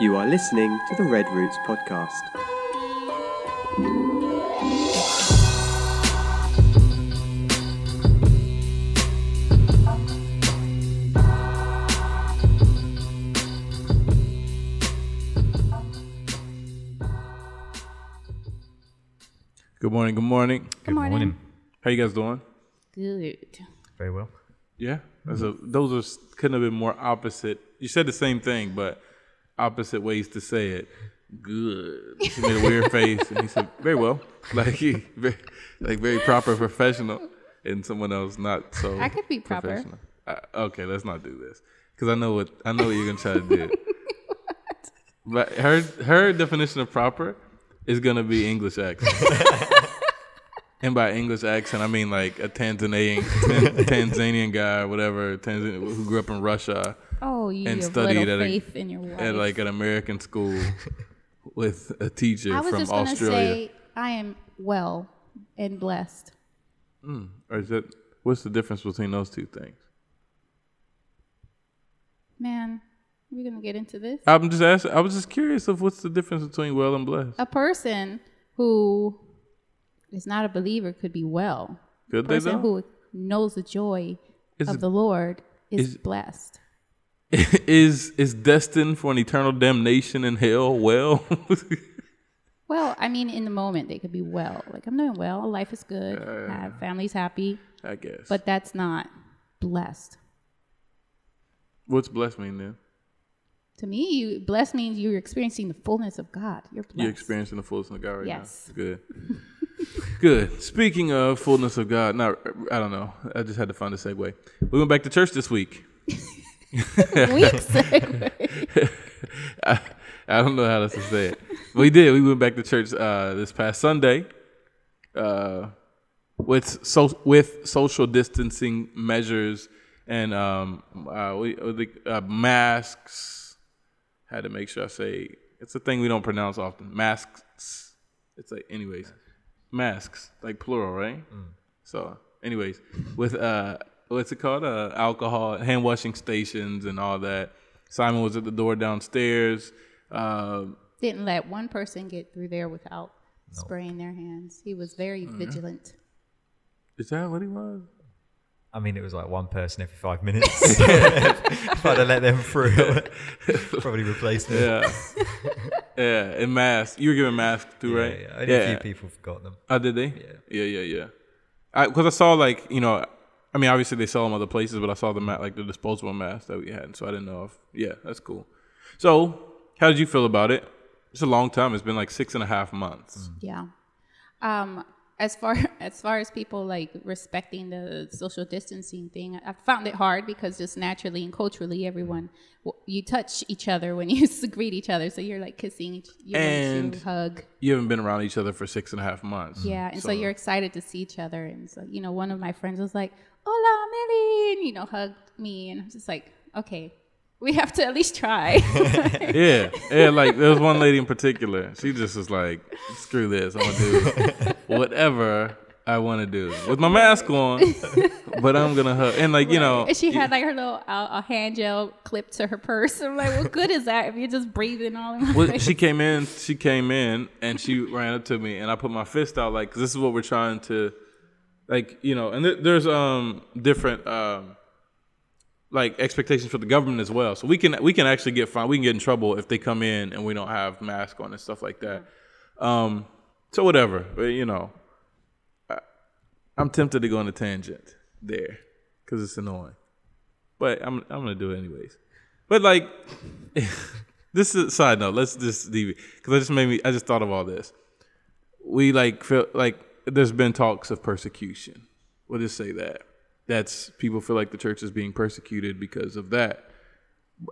You are listening to the Red Roots podcast. Good morning. Good morning. Good morning. How you guys doing? Good. Very well. Yeah. That's a, those are couldn't have been more opposite. You said the same thing, but opposite ways to say it. Good. She made a weird face, and he said, "Very well." Like he, very, like very proper, professional, and someone else not so. I could be proper. professional. Uh, okay, let's not do this because I know what I know what you're gonna try to do. But her her definition of proper is gonna be English accent. And by English accent, I mean like a Tanzanian Tanzanian guy or whatever, Tanzania, who grew up in Russia Oh, you and have studied at a, in your wife. at like an American school with a teacher I was from just gonna Australia. say I am well and blessed. Hmm. or is that what's the difference between those two things? Man, we're gonna get into this. I'm just asking. I was just curious of what's the difference between well and blessed. A person who is not a believer could be well. Could A they person who knows the joy Is of the Lord is, is- blessed. is is destined for an eternal damnation in hell? Well, Well, I mean, in the moment they could be well. Like I'm doing well. Life is good. have family's happy. I guess. But that's not blessed. what's blessed mean then? To me, you blessed means you're experiencing the fullness of God. You're blessed. You're experiencing the fullness of God right Yes. now. Yes. Good. Good. Speaking of fullness of God, now I don't know. I just had to find a segue. We went back to church this week. Weak segue. I, I don't know how else to say it. We did. We went back to church uh, this past Sunday, uh, with so with social distancing measures and um, uh, we, uh, uh, masks. Had to make sure I say it's a thing we don't pronounce often. Masks. It's like, anyways, masks like plural, right? So, anyways, with uh, what's it called? Uh, alcohol, hand washing stations, and all that. Simon was at the door downstairs. Uh, Didn't let one person get through there without spraying their hands. He was very Mm-hmm. vigilant. is that what he was? I mean, it was like one person every five minutes. if I'd have let them through, probably replaced them. Yeah, yeah, and masks. You were giving masks too, Yeah, right? yeah. Only a few people forgot them. Oh, did they? Yeah. Yeah, yeah, yeah. I because I saw like you know, I mean obviously they sell them other places, but I saw the mat like the disposable masks that we had, so I didn't know if yeah, that's cool. So how did you feel about it? It's a long time. It's been like six and a half months. Yeah. Um, as far as far as people like respecting the social distancing thing, I found it hard because just naturally and culturally, everyone you touch each other when you greet each other, so you're like kissing, each, you, And- you hug. You haven't been around each other for six and a half months. Yeah, and so, you're excited to see each other, and so you know, one of my friends was like, "Hola, Millie," and you know, hugged me, and I'm just like, "Okay, we have to at least try." Yeah, yeah. Like there was one lady in particular. She just was like, "Screw this! I'm gonna do whatever I want to do with my mask on, but I'm gonna hug." And like you know, and she had like her little uh, a hand gel clipped to her purse. I'm like, "What good is that if you're just breathing all in well, she came in. She came in and she ran up to me, and I put my fist out like, 'cause this is what we're trying to, like you know. And th- there's um different um like expectations for the government as well. So we can we can actually get fined. We can get in trouble if they come in and we don't have masks on and stuff like that. Um, so whatever, but you know, I, I'm tempted to go on a tangent there because it's annoying, but I'm I'm gonna do it anyways. But like, this is a side note. Let's just leave it because I just made me. I just thought of all this. We like feel like there's been talks of persecution. We'll just say that. That's people feel like the church is being persecuted because of that.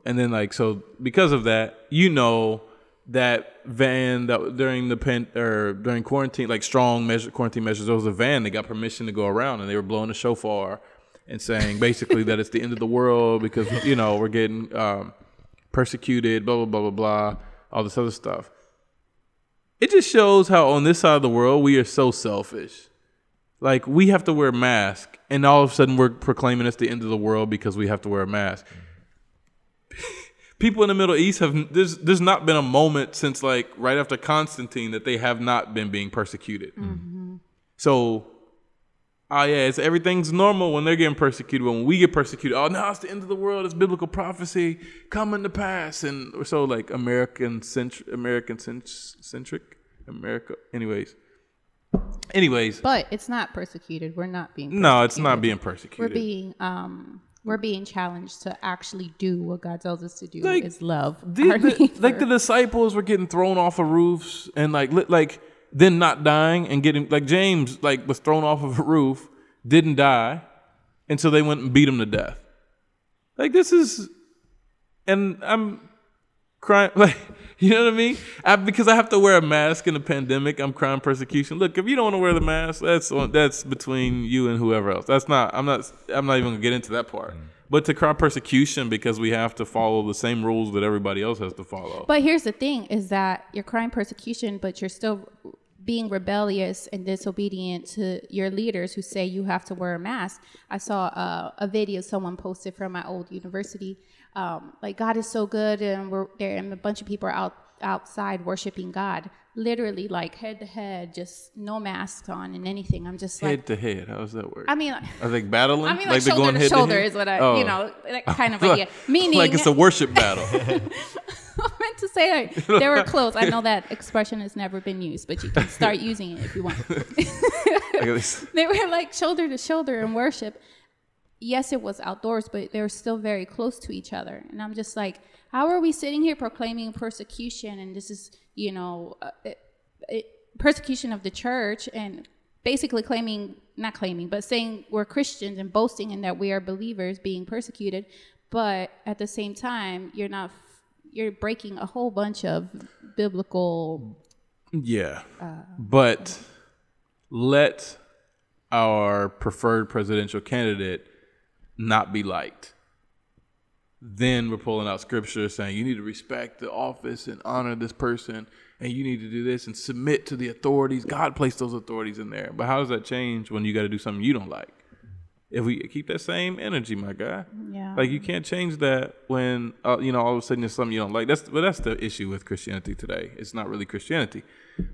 And then like so because of that, you know that van that during the pen or during quarantine, like strong measure quarantine measures, there was a van that got permission to go around and they were blowing the shofar and saying basically that it's the end of the world because you know we're getting um, persecuted, blah blah blah blah blah, all this other stuff. It just shows how on this side of the world we are so selfish. Like we have to wear a mask, and all of a sudden we're proclaiming it's the end of the world because we have to wear a mask. people in the Middle East have there's there's not been a moment since like right after Constantine that they have not been being persecuted. Mm-hmm. So, oh yeah, it's everything's normal when they're getting persecuted. When we get persecuted, oh now it's the end of the world. It's biblical prophecy coming to pass, and we're so like American centric, American centric, America. Anyways, anyways, But it's not persecuted. We're not being. no, it's not being persecuted. We're being um we're being challenged to actually do what God tells us to do Like, is love The- the- like the disciples were getting thrown off of roofs and like like then not dying and getting like James like was thrown off of a roof, didn't die, and so they went and beat him to death. Like this is, and I'm crying like you know what I mean? I, because I have to wear a mask in the pandemic, I'm crying persecution. Look, if you don't want to wear the mask, that's on, that's between you and whoever else. That's not. I'm not. I'm not even gonna get into that part. Mm. But to cry persecution because we have to follow the same rules that everybody else has to follow. But here's the thing: is that you're crying persecution, but you're still being rebellious and disobedient to your leaders who say you have to wear a mask. I saw uh, a video someone posted from my old university. Um, like God is so good, and we're there, and a bunch of people are out outside worshiping God, literally like head to head, just no masks on and anything. I'm just like, head to head. How's that work? I mean. I think battling. I mean, like, they're shoulder to head shoulder head? is what I, Oh. you know, that kind of idea. Meaning, like it's a worship battle. I meant to say like, they were close. I know that expression has never been used, but you can start using it if you want. They were like shoulder to shoulder in worship. Yes, it was outdoors, but they were still very close to each other. And I'm just like, how are we sitting here proclaiming persecution? And this is, you know, uh, it, it, persecution of the church and basically claiming, not claiming, but saying we're Christians and boasting in that we are believers being persecuted. But at the same time, you're not, you're breaking a whole bunch of biblical Yeah. but let our preferred presidential candidate not be liked. Then we're pulling out scripture saying you need to respect the office and honor this person and you need to do this and submit to the authorities. God placed those authorities in there. But how does that change when you got to do something you don't like? If we keep that same energy, my guy. Yeah. Like you can't change that when uh, you know all of a sudden there's something you don't like. That's but that's the issue with Christianity today. It's not really Christianity,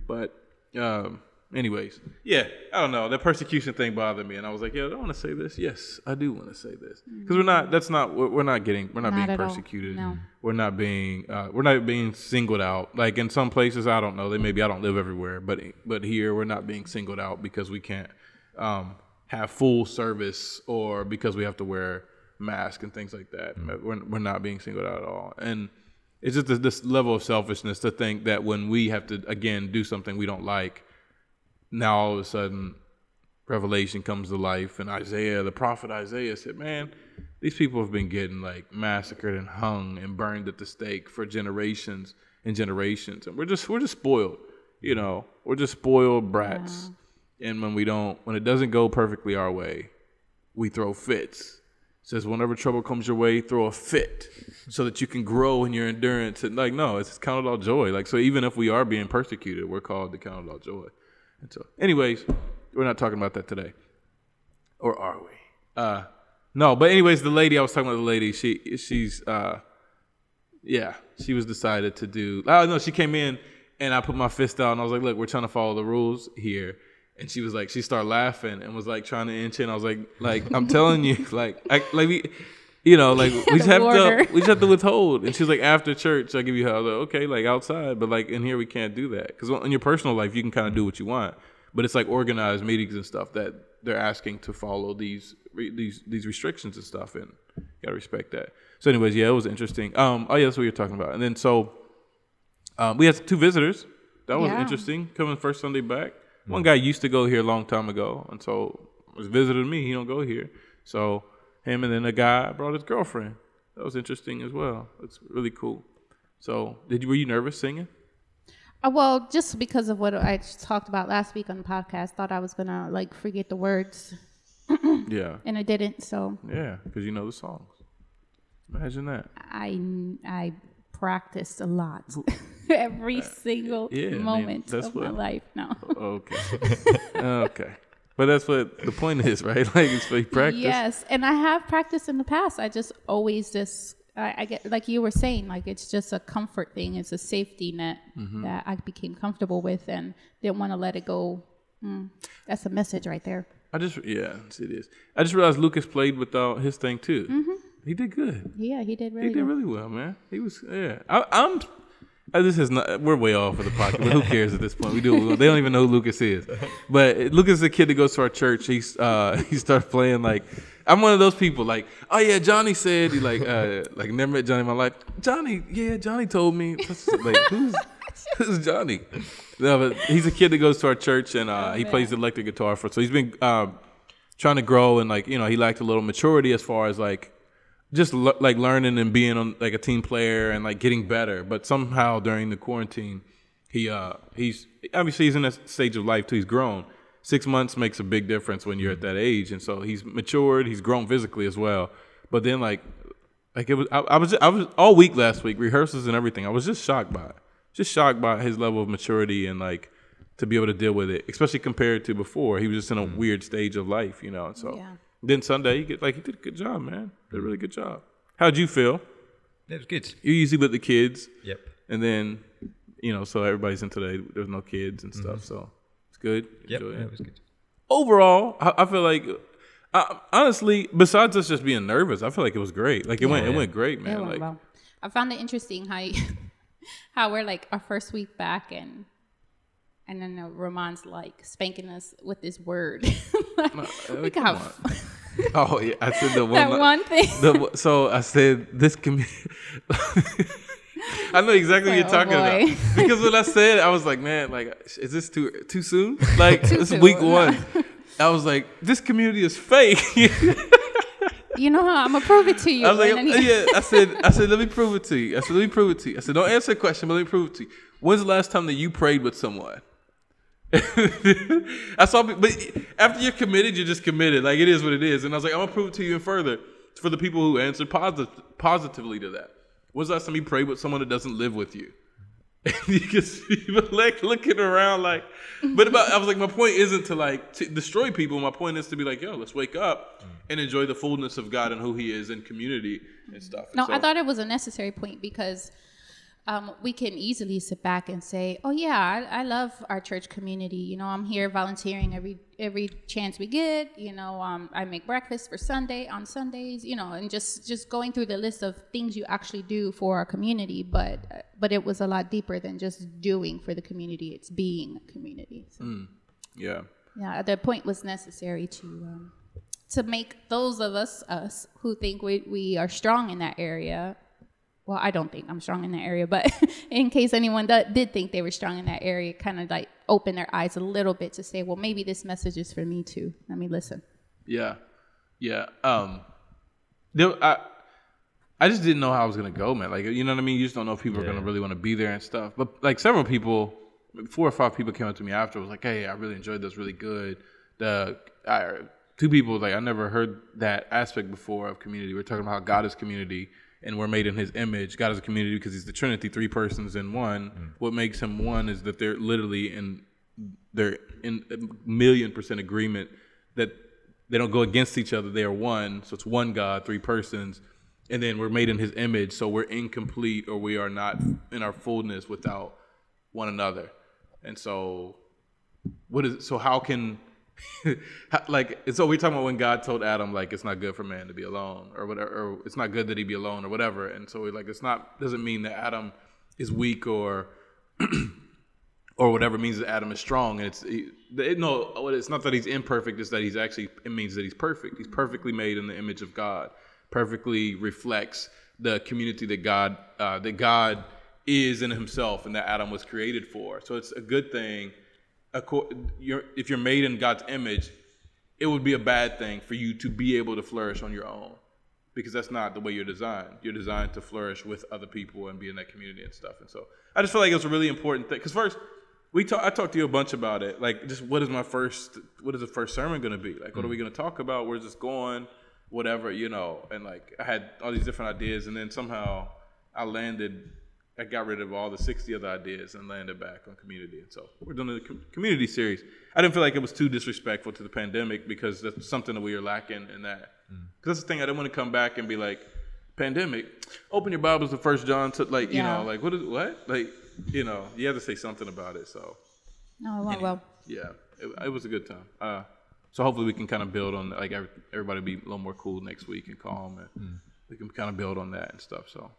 but um, anyways, yeah, I don't know. That persecution thing bothered me, and I was like, yeah, I don't want to say this. Yes, I do want to say this because we're not. That's not. We're, we're not getting. We're not, Not being persecuted. No. We're not being. Uh, we're not being singled out. Like in some places, I don't know. They maybe I don't live everywhere, but but here we're not being singled out because we can't. Um, have full service or because we have to wear masks and things like that. We're, we're not being singled out at all. And it's just this, this level of selfishness to think that when we have to, again, do something we don't like, now all of a sudden revelation comes to life. And Isaiah, the prophet Isaiah said, man, these people have been getting like massacred and hung and burned at the stake for generations and generations. And we're just, we're just spoiled, you know, we're just spoiled brats. And when we don't when it doesn't go perfectly our way we throw fits. It says whenever trouble comes your way throw a fit so that you can grow in your endurance. And like no it's counted all joy. Like so even if we are being persecuted we're called to count it all joy and so anyways we're not talking about that today or are we uh no but anyways the lady i was talking about the lady she she's uh yeah, she was decided to do. Oh no, she came in and I put my fist out and I was like, "Look, we're trying to follow the rules here." And she was like, she started laughing and was like trying to inch in. I was like, like I'm telling you, like, I, like we, you know, like we just have warn to, we just have to withhold. And she's like, after church, I give you. I was like, okay, like outside, but like in here we can't do that because in your personal life you can kind of do what you want, but it's like organized meetings and stuff that they're asking to follow these these these restrictions and stuff, and you gotta respect that. So, anyways, yeah, it was interesting. Um, oh yeah, that's what you're talking about. And then so um, we had two visitors. That was Yeah. interesting. Coming first Sunday back. One guy used to go here a long time ago, and so was visiting me. He don't go here. So him and then a guy brought his girlfriend. That was interesting as well. It's really cool. So did you were you nervous singing? Uh, well, just because of what I talked about last week on the podcast, thought I was gonna like forget the words, Yeah, and I didn't. So yeah, because you know the songs. Imagine that. I I practiced a lot, every single Uh, yeah, I mean, moment that's of my life. No. Okay, okay. But that's what the point is, right? Like it's for you practice. Yes, and I have practiced in the past. I just always just I, I get like you were saying, like it's just a comfort thing. It's a safety net Mm-hmm. that I became comfortable with and didn't want to let it go. Mm, that's a message right there. I just yeah, it is. I just realized Lucas played without his thing too. Mm-hmm. He did good. Yeah, he did really He did good. really well, man. He was yeah. I, I'm. Uh, This is not. We're way off of the pocket, but who cares at this point? We do. what we want. They don't even know who Lucas is. But Lucas is a kid that goes to our church. He's uh he starts playing like. I'm one of those people like, oh yeah, Johnny said he like uh like never met Johnny in my life. Johnny, yeah, Johnny told me. Like who's who's Johnny? No, but he's a kid that goes to our church and uh, he plays electric guitar for. So he's been um, trying to grow and like you know he lacked a little maturity as far as like just le- like learning and being on like a team player and like getting better. But somehow during the quarantine, he uh he's obviously he's in a stage of life too. He's grown. Six months makes a big difference when you're at that age, and so he's matured. He's grown physically as well. But then like like it was I, I was I was all week last week rehearsals and everything. I was just shocked by it. Just shocked by his level of maturity and like to be able to deal with it, especially compared to before. He was just in a weird stage of life, you know. And so Yeah. Then Sunday, you get like he did a good job, man. Did a really good job. How'd you feel? It was good. You usually with the kids, Yep. and then you know, so everybody's in today. There's no kids and stuff, mm-hmm. so it's good. Yep. Enjoy yeah, it. it was good. Overall, I, I feel like. I, honestly, besides us just being nervous, I feel like it was great. Like it went, it went great, It man. went Like well. I found it interesting how you, how we're like our first week back and and then uh, Ramon's like spanking us with this word. like, uh, we come got oh yeah, I said the one. that one thing. The, so I said this community. I know exactly what you're oh, talking boy. about because when I said, I was like, man, like, is this too too soon? Like, it's soon. week one. I was like, this community is fake. you know how I'm gonna prove it to you. I was like, he- yeah. I said, I said, let me prove it to you. I said, let me prove it to you. I said, don't answer the question, but let me prove it to you. When's the last time that you prayed with someone? I saw, but after you're committed, you're just committed. Like it is what it is. And I was like, I'm gonna prove it to you even further for the people who answered positive, positively to that. When's the last time you prayed with someone that doesn't live with you? And you can see like looking around like, but about, I was like, my point isn't to like to destroy people. My point is to be like, yo, let's wake up and enjoy the fullness of God and who He is in community and stuff. And No, I thought it was a necessary point because um, we can easily sit back and say, "Oh yeah, I, I love our church community. You know, I'm here volunteering every every chance we get. You know, um, I make breakfast for Sunday on Sundays. You know, and just just going through the list of things you actually do for our community. But but it was a lot deeper than just doing for the community. It's being a community. So, yeah. yeah, the point was necessary to um, to make those of us us who think we, we are strong in that area. Well, I don't think I'm strong in that area, but in case anyone that did think they were strong in that area, kind of like open their eyes a little bit to say, well, maybe this message is for me too. Let me listen. Yeah, yeah. Um, there, I, I just didn't know how I was gonna go, man. Like, you know what I mean? You just don't know if people are gonna really want to be there and stuff. But like, several people, four or five people came up to me after, was like, "Hey, I really enjoyed this. Really good." The I, two people was like, "I never heard that aspect before of community." We're talking about how God is community. And we're made in His image. God is a community because He's the Trinity, three persons in one. Mm. What makes Him one is that they're literally in they're in a million percent agreement that they don't go against each other. They are one. So it's one God, three persons. And then we're made in his image. So we're incomplete or we are not in our fullness without one another. And so what is so how can like so we talking about when God told Adam like it's not good for man to be alone or whatever or it's not good that he be alone or whatever. And so we're like it's not doesn't mean that Adam is weak or or whatever means that Adam is strong. And it's it, no, it's not that he's imperfect. It's that he's actually it means that he's perfect. He's perfectly made in the image of God. Perfectly reflects the community that God uh, that God is in Himself and that Adam was created for. So it's a good thing. You're, if you're made in God's image, it would be a bad thing for you to be able to flourish on your own because that's not the way you're designed. You're designed to flourish with other people and be in that community and stuff. And so I just feel like it was a really important thing. Because first, we talk, I talked to you a bunch about it. Like, just what is my first, what is the first sermon going to be? Like, what are we mm-hmm. going to talk about? Where's this going? Whatever, you know. And like, I had all these different ideas, and then somehow I landed. I got rid of all the 60 other ideas and landed back on community. And so we're doing a community series. I didn't feel like it was too disrespectful to the pandemic because that's something that we are lacking in that. Because that's the thing, I didn't want to come back and be like, pandemic. Open your Bibles to First John. To like you Yeah. know, like what is what? Like you know, you have to say something about it. So No, it went well. yeah, it, it was a good time. Uh, so hopefully we can kind of build on like everybody be a little more cool next week and calm, and we can kind of build on that and stuff. So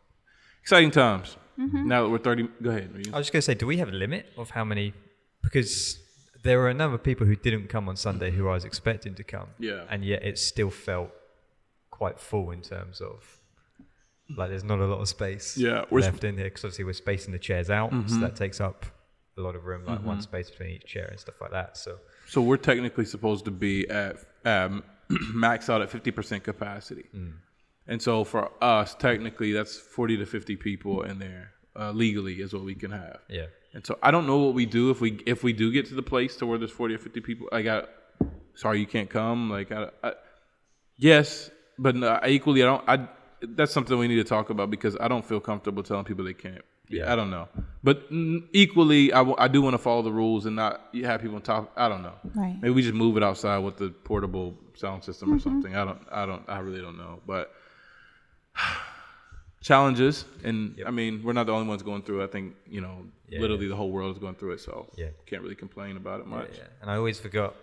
exciting times. Now that we're thirty, go ahead. I was just going to say, do we have a limit of how many? Because there were a number of people who didn't come on Sunday who I was expecting to come. Yeah. And yet it still felt quite full in terms of like there's not a lot of space Yeah, we're left in here because obviously we're spacing the chairs out, Mm-hmm. so that takes up a lot of room, like one space between each chair and stuff like that. So So we're technically supposed to be at um, max out at fifty percent capacity, and so for us, technically, that's forty to fifty people in there uh, legally is what we can have. yeah, And so I don't know what we do if we if we do get to the place to where there's forty or fifty people. I got sorry you can't come. Like I, I yes, but no, I equally I don't. I that's something we need to talk about because I don't feel comfortable telling people they can't. Yeah, I don't know. But equally, I, w- I do want to follow the rules and not have people on top. I don't know. Right. Maybe we just move it outside with the portable sound system or something. I don't. I don't. I really don't know. But challenges, and I mean, we're not the only ones going through. it. I think you know, Yeah, literally the whole world is going through it. So Yeah. can't really complain about it much. Yeah, and I always forgot,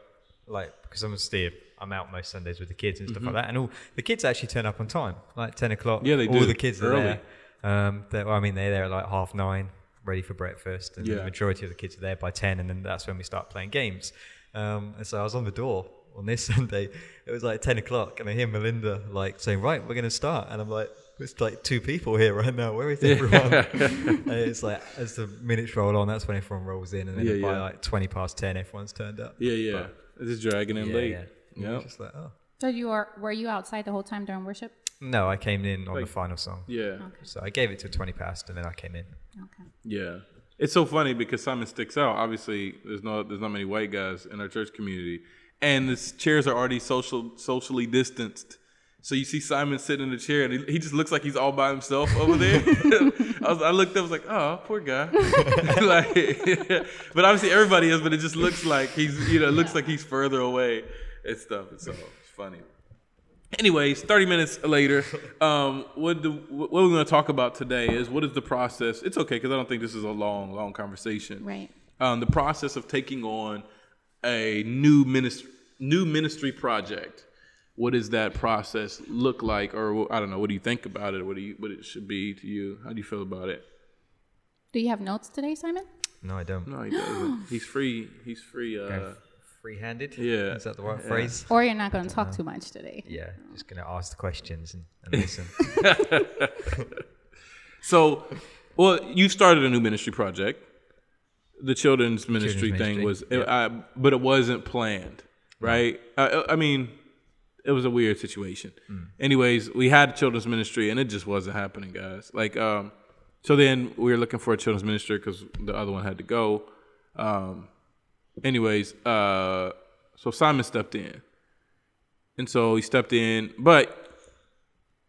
like, because I'm a Steve, I'm out most Sundays with the kids and stuff Mm-hmm. like that, and all the kids actually turn up on time, like ten o'clock. Yeah, they all do, the kids are early. there. Um, well, I mean, they're there at like half nine, ready for breakfast, and Yeah. the majority of the kids are there by ten, and then that's when we start playing games. Um, and so I was on the door on this Sunday. It was like ten o'clock, and I hear Melinda like saying, "Right, we're going to start," and I'm like. It's like two people here right now. Where is everyone? and it's like as the minutes roll on, that's when everyone rolls in, and then Yeah, by yeah. like twenty past ten, everyone's turned up. Yeah, yeah. It's just dragging in Yeah, late. yeah. Yeah. Just like, oh. So you are were you outside the whole time during worship? No, I came in on Like- the final song. Yeah. So I gave it to 20 past and then I came in. Okay. Yeah. It's so funny because Simon sticks out. Obviously, there's no there's not many white guys in our church community, and the chairs are already social socially distanced. So you see Simon sitting in the chair, and he, he just looks like he's all by himself over there. I, was, I looked up, I was like, oh, poor guy. like, but obviously everybody is, but it just looks like he's you know it looks like he's further away and stuff. And so it's funny. Anyways, 30 minutes later, um, what, do, what we're going to talk about today is what is the process? It's okay because I don't think this is a long, long conversation. Right. Um, the process of taking on a new ministry, new ministry project. What does that process look like, or I don't know? What do you think about it? What do you, what it should be to you? How do you feel about it? Do you have notes today, Simon? No, I don't. No, he doesn't. He's free. He's free. Uh, free handed? yeah. Is that the right Yeah. phrase? Or you're not going to talk too much today? Yeah. Just going to ask the questions and, and listen. So, well, you started a new ministry project. The children's ministry Children's thing was, ministry, it, I, but it wasn't planned, right? I, I mean, it was a weird situation. Anyways, we had children's ministry, and it just wasn't happening, guys. Like, um, so then we were looking for a children's ministry because the other one had to go. Um, anyways, uh, so Simon stepped in, and so he stepped in, but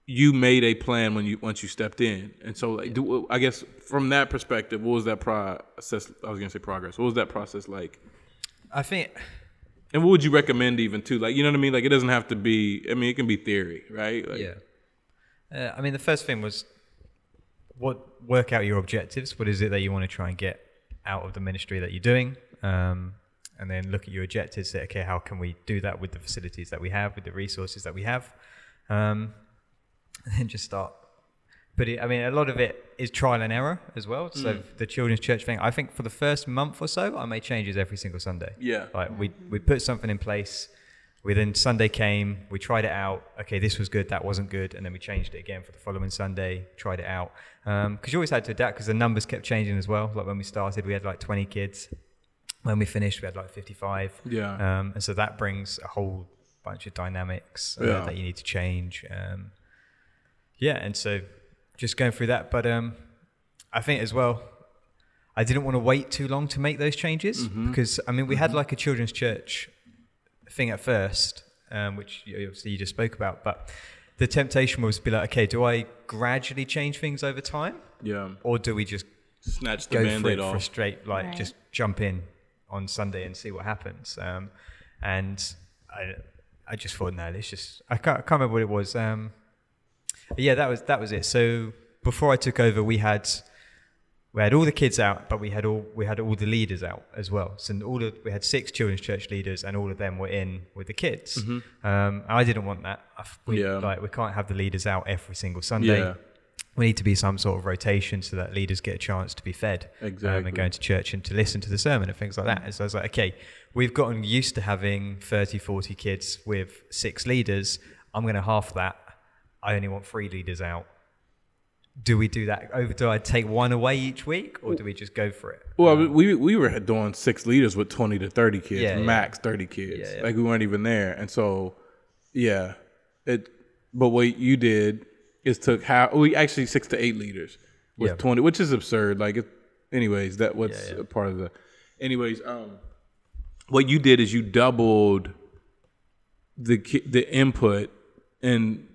you made a plan when you once you stepped in, and so like, do, I guess from that perspective, what was that process? I was gonna say progress. What was that process like? I think, And what would you recommend even to like you know what I mean? Like it doesn't have to be. I mean, it can be theory, right? Like, yeah. Uh, I mean, the first thing was what work out your objectives. What is it that you want to try and get out of the ministry that you're doing? Um, and then look at your objectives. Say, okay, how can we do that with the facilities that we have, with the resources that we have? Um, and just start. But it, I mean, a lot of it is trial and error as well. So the children's church thing, I think for the first month or so, I made changes every single Sunday. Yeah. Like we we put something in place. We then Sunday came. We tried it out. Okay, this was good. That wasn't good. And then we changed it again for the following Sunday. Tried it out because you always had to adapt because the numbers kept changing as well. Like when we started, we had like 20 kids. When we finished, we had like 55. Yeah. Um, and so that brings a whole bunch of dynamics uh, Yeah. that you need to change. Um, yeah, and so just going through that. But um, I think as well, I didn't want to wait too long to make those changes because I mean we had like a children's church thing at first, um, which you- obviously you just spoke about, but the temptation was to be like, okay, do I gradually change things over time, yeah. or do we just Snatch the go for band-aid it for off. straight, like Right. just jump in on Sunday and see what happens? Um, and I, I just thought, no, let's just. I can't, I can't remember what it was. Um, But yeah, that was that was it. So before I took over, we had we had all the kids out, but we had all we had all the leaders out as well. So all of, we had six children's church leaders, and all of them were in with the kids. Um, I didn't want that. We, Yeah. like we can't have the leaders out every single Sunday. Yeah. We need to be some sort of rotation so that leaders get a chance to be fed um, Exactly. and going to church and to listen to the sermon and things like that. And so I was like, okay, we've gotten used to having 30, 40 kids with six leaders. I'm going to half that. I only want three leaders out. Do we do that? Over? Do I take one away each week, or do we just go for it? Well, we we were doing six leaders with twenty to thirty kids, Yeah, yeah. max thirty kids. Yeah, yeah. Like we weren't even there, and so yeah, it. But what you did is took how we actually six to eight leaders with Yeah. twenty, which is absurd. Like, it, anyways, that Yeah, yeah. a part of the. Anyways, um, what you did is you doubled the the input and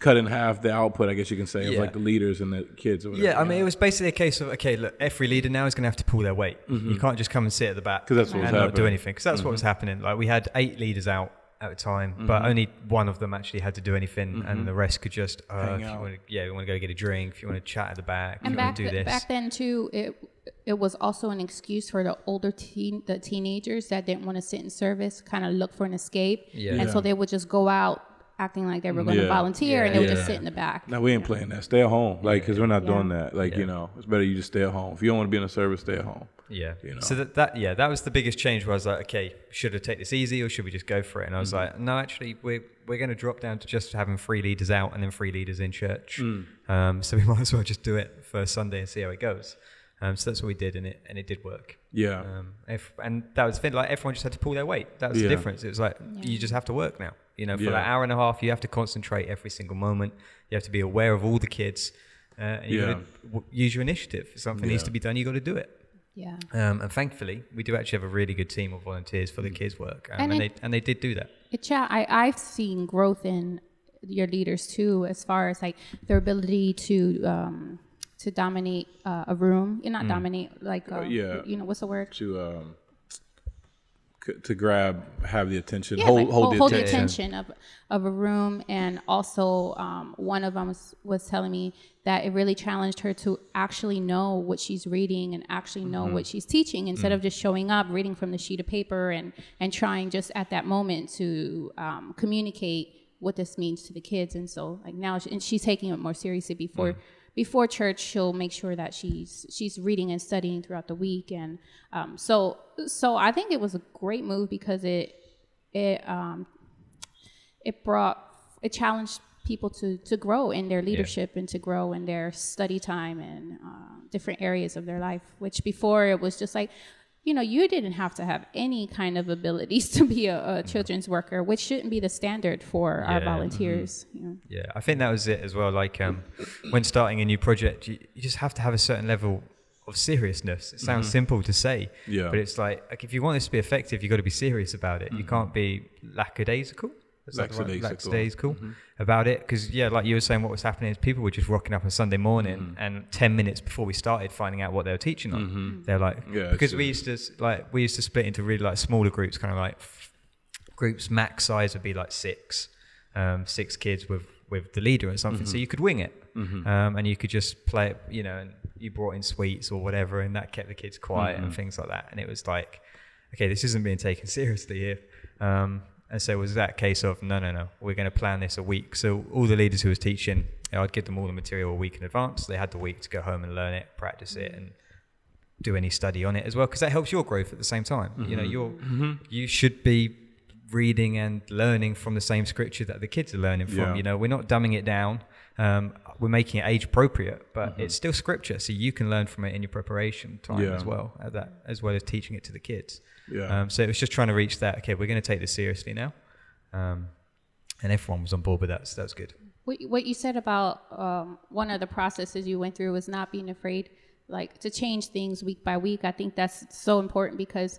cut in half the output. I guess you can say of Yeah. like the leaders and the kids. Or whatever, Yeah, I mean, it was basically a case of okay, look, every leader now is going to have to pull their weight. Mm-hmm. You can't just come and sit at the back 'Cause that's what was and not do anything because that's what mm-hmm. was happening. Like we had eight leaders out at a time, but mm-hmm. only one of them actually had to do anything, and the rest could just uh, Hang if you want to, yeah, you want to go get a drink, if you want to chat at the back, if And you want back to do th- this. back then too, it it was also an excuse for the older teen the teenagers that didn't want to sit in service, kind of look for an escape, Yeah. and so they would just go out acting like they were going to Yeah. volunteer, and they would Yeah. just sit in the back. No, we ain't playing that. Stay at home, like, cause we're not Yeah. doing that. Like, you know, it's better you just stay at home. If you don't want to be in a service, stay at home. Yeah. you know. So that, that yeah, that was the biggest change. Where I was like, okay, should I take this easy or should we just go for it? And I was like, no, actually, we're we're going to drop down to just having three leaders out and then three leaders in church. Um, so we might as well just do it for Sunday and see how it goes. Um, so that's what we did, and it and it did work. Yeah, Um, if, and that was the thing, like everyone just had to pull their weight. That was Yeah. the difference. It was like you just have to work now. You know, for Yeah. that hour and a half, you have to concentrate every single moment. You have to be aware of all the kids. Uh, and you Yeah. got to w- use your initiative. If something needs to be done, you got to do it. Yeah. Um, and thankfully, we do actually have a really good team of volunteers for the kids' work, um, And and, it- they and they did do that. It, yeah, I, I've seen growth in your leaders too, as far as like their ability to um, to dominate uh, a room. You're not dominate like uh, yeah. You know what's the word? to um, c- to grab, have the attention, Yeah, hold, like, hold, hold, the attention. attention of of a room, and also um, one of them was, was telling me that it really challenged her to actually know what she's reading and actually know Mm-hmm. what she's teaching Mm. instead of just showing up, reading from the sheet of paper, and and trying just at that moment to um, communicate what this means to the kids. And so like now, and she's taking it more seriously before. Mm. Before church, she'll make sure that she's she's reading and studying throughout the week, and um, so so I think it was a great move because it it um, it brought it challenged people to to grow in their leadership and to grow in their study time and uh, different areas of their life. Which before it was just like, you know, you didn't have to have any kind of abilities to be a, a mm. children's worker, which shouldn't be the standard for our Yeah. volunteers. You know. Yeah, I think that was it as well. Like um, when starting a new project, you, you just have to have a certain level of seriousness. It sounds mm-hmm. simple to say, Yeah. but it's like, like if you want this to be effective, you've got to be serious about it. You mm-hmm. can't be lackadaisical. Is that the right- Lackadaisical. lackadaisical mm-hmm. about it because yeah, like you were saying, what was happening is people were just rocking up on Sunday morning, mm-hmm. and ten minutes before we started, finding out what they were teaching on. Mm-hmm. They're like, Yeah, because we used to like we used to split into really like smaller groups, kind of like groups max size would be like six, um, six kids with with the leader or something. So you could wing it, um, and you could just play it. You know, and you brought in sweets or whatever, and that kept the kids quiet and things like that. And it was like, okay, this isn't being taken seriously here. Um, and so it was that case of no, no, no, we're going to plan this a week. So all the leaders who was teaching, I'd give them all the material a week in advance. They had the week to go home and learn it, practice it, and do any study on it as well because that helps your growth at the same time. You know, mm-hmm. you're mm-hmm. you should be reading and learning from the same scripture that the kids are learning from. Yeah. You know, we're not dumbing it down. Um, we're making it age appropriate, but mm-hmm. it's still scripture, so you can learn from it in your preparation time Yeah. as well, that as well as teaching it to the kids. Yeah. Um, so it was just trying to reach that. Okay, we're going to take this seriously now, um, and everyone was on board with that. So that was good. What, what you said about um, one of the processes you went through was not being afraid, like to change things week by week. I think that's so important because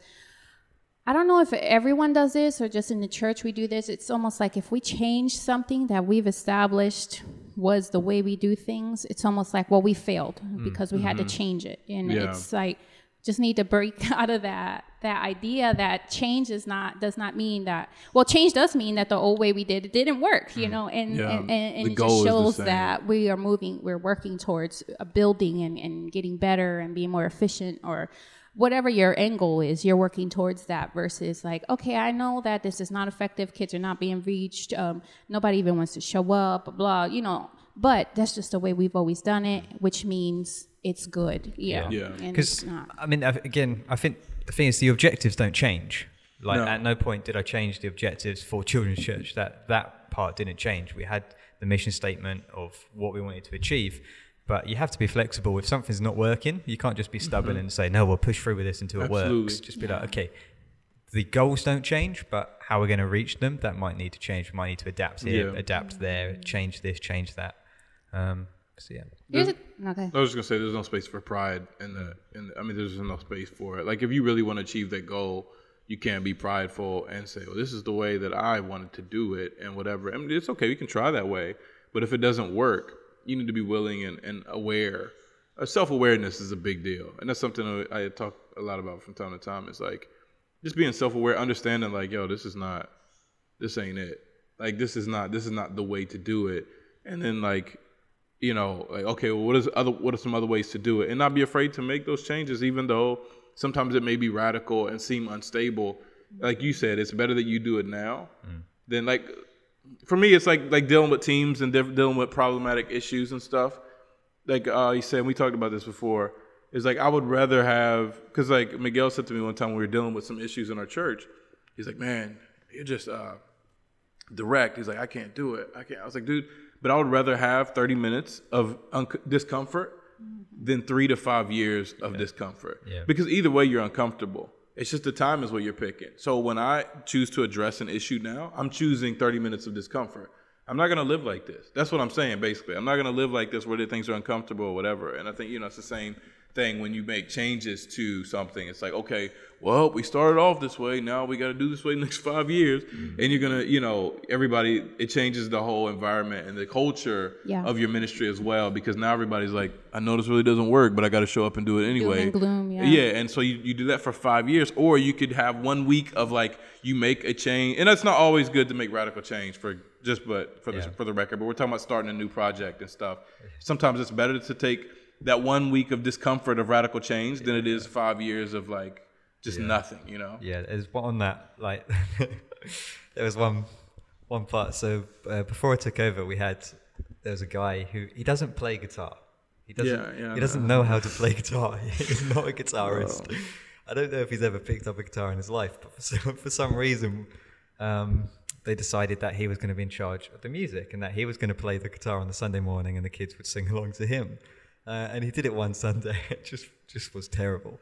I don't know if everyone does this or just in the church we do this. It's almost like if we change something that we've established was the way we do things, it's almost like, well, we failed because we had to change it. And Yeah. it's like, just need to break out of that that idea that change is not does not mean that well change does mean that the old way we did it didn't work you know and Yeah. and, and, and it just shows that we are moving we're working towards a building and, and getting better and being more efficient or whatever your end goal is you're working towards that versus like okay i know that this is not effective kids are not being reached um, nobody even wants to show up blah, blah you know but that's just the way we've always done it which means it's good yeah, Yeah. Because it's I mean, I- again, I think the thing is the objectives don't change. Like No. at no point did I change the objectives for Children's Church. That that part didn't change. We had the mission statement of what we wanted to achieve. But you have to be flexible. If something's not working, you can't just be stubborn and say, "No, we'll push through with this until it works." Absolutely. Just be like, "Okay, the goals don't change, but how we're going to reach them that might need to change. We might need to adapt here, Yeah. adapt there, change this, change that." Um, so yeah, Here's a, okay I was just gonna say there's no space for pride in the in the, I mean there's no space for it. Like if you really want to achieve that goal, you can't be prideful and say, "Well, this is the way that I wanted to do it," and whatever. I mean, it's okay. You can try that way, but if it doesn't work, you need to be willing and, and aware. Uh, Self awareness is a big deal, and that's something I talk a lot about from time to time. It's like just being self aware, understanding like, yo, this is not, this ain't it. Like this is not, this is not the way to do it. And then like you know, like okay, well, what is other what are some other ways to do it, and not be afraid to make those changes, even though sometimes it may be radical and seem unstable. Like you said, it's better that you do it now than like for me, it's like like dealing with teams and diff- dealing with problematic issues and stuff. Like uh, you said, we talked about this before. Is like I would rather have because like Miguel said to me one time when we were dealing with some issues in our church. He's like, man, you're just uh, direct. He's like, I can't do it. I can't. I was like, dude, but I would rather have 30 minutes of un- discomfort than three to five years of discomfort. Yeah. Because either way, you're uncomfortable. It's just the time is what you're picking. So when I choose to address an issue now, I'm choosing 30 minutes of discomfort. I'm not gonna live like this. That's what I'm saying, basically. I'm not gonna live like this where the things are uncomfortable or whatever. And I think you know it's the same thing when you make changes to something. It's like, okay, well, we started off this way. Now we got to do this way the next five years, and you're gonna, you know, everybody. It changes the whole environment and the culture Yeah. of your ministry as well because now everybody's like, I know this really doesn't work, but I got to show up and do it anyway. and gloom, yeah. Yeah, and so you, you do that for five years, or you could have one week of like you make a change, and that's not always good to make radical change for just but for the for the record. But we're talking about starting a new project and stuff. Sometimes it's better to take that one week of discomfort of radical change than it is five years of like just nothing. You know? Yeah, there's one on that. Like, there was one one part. So uh, before I took over, we had there was a guy who he doesn't play guitar. He doesn't. Yeah, yeah, he doesn't know how to play guitar. He's not a guitarist. I don't know if he's ever picked up a guitar in his life, but for some, for some reason, um, they decided that he was going to be in charge of the music and that he was going to play the guitar on the Sunday morning, and the kids would sing along to him. Uh, and he did it one Sunday. It just just was terrible.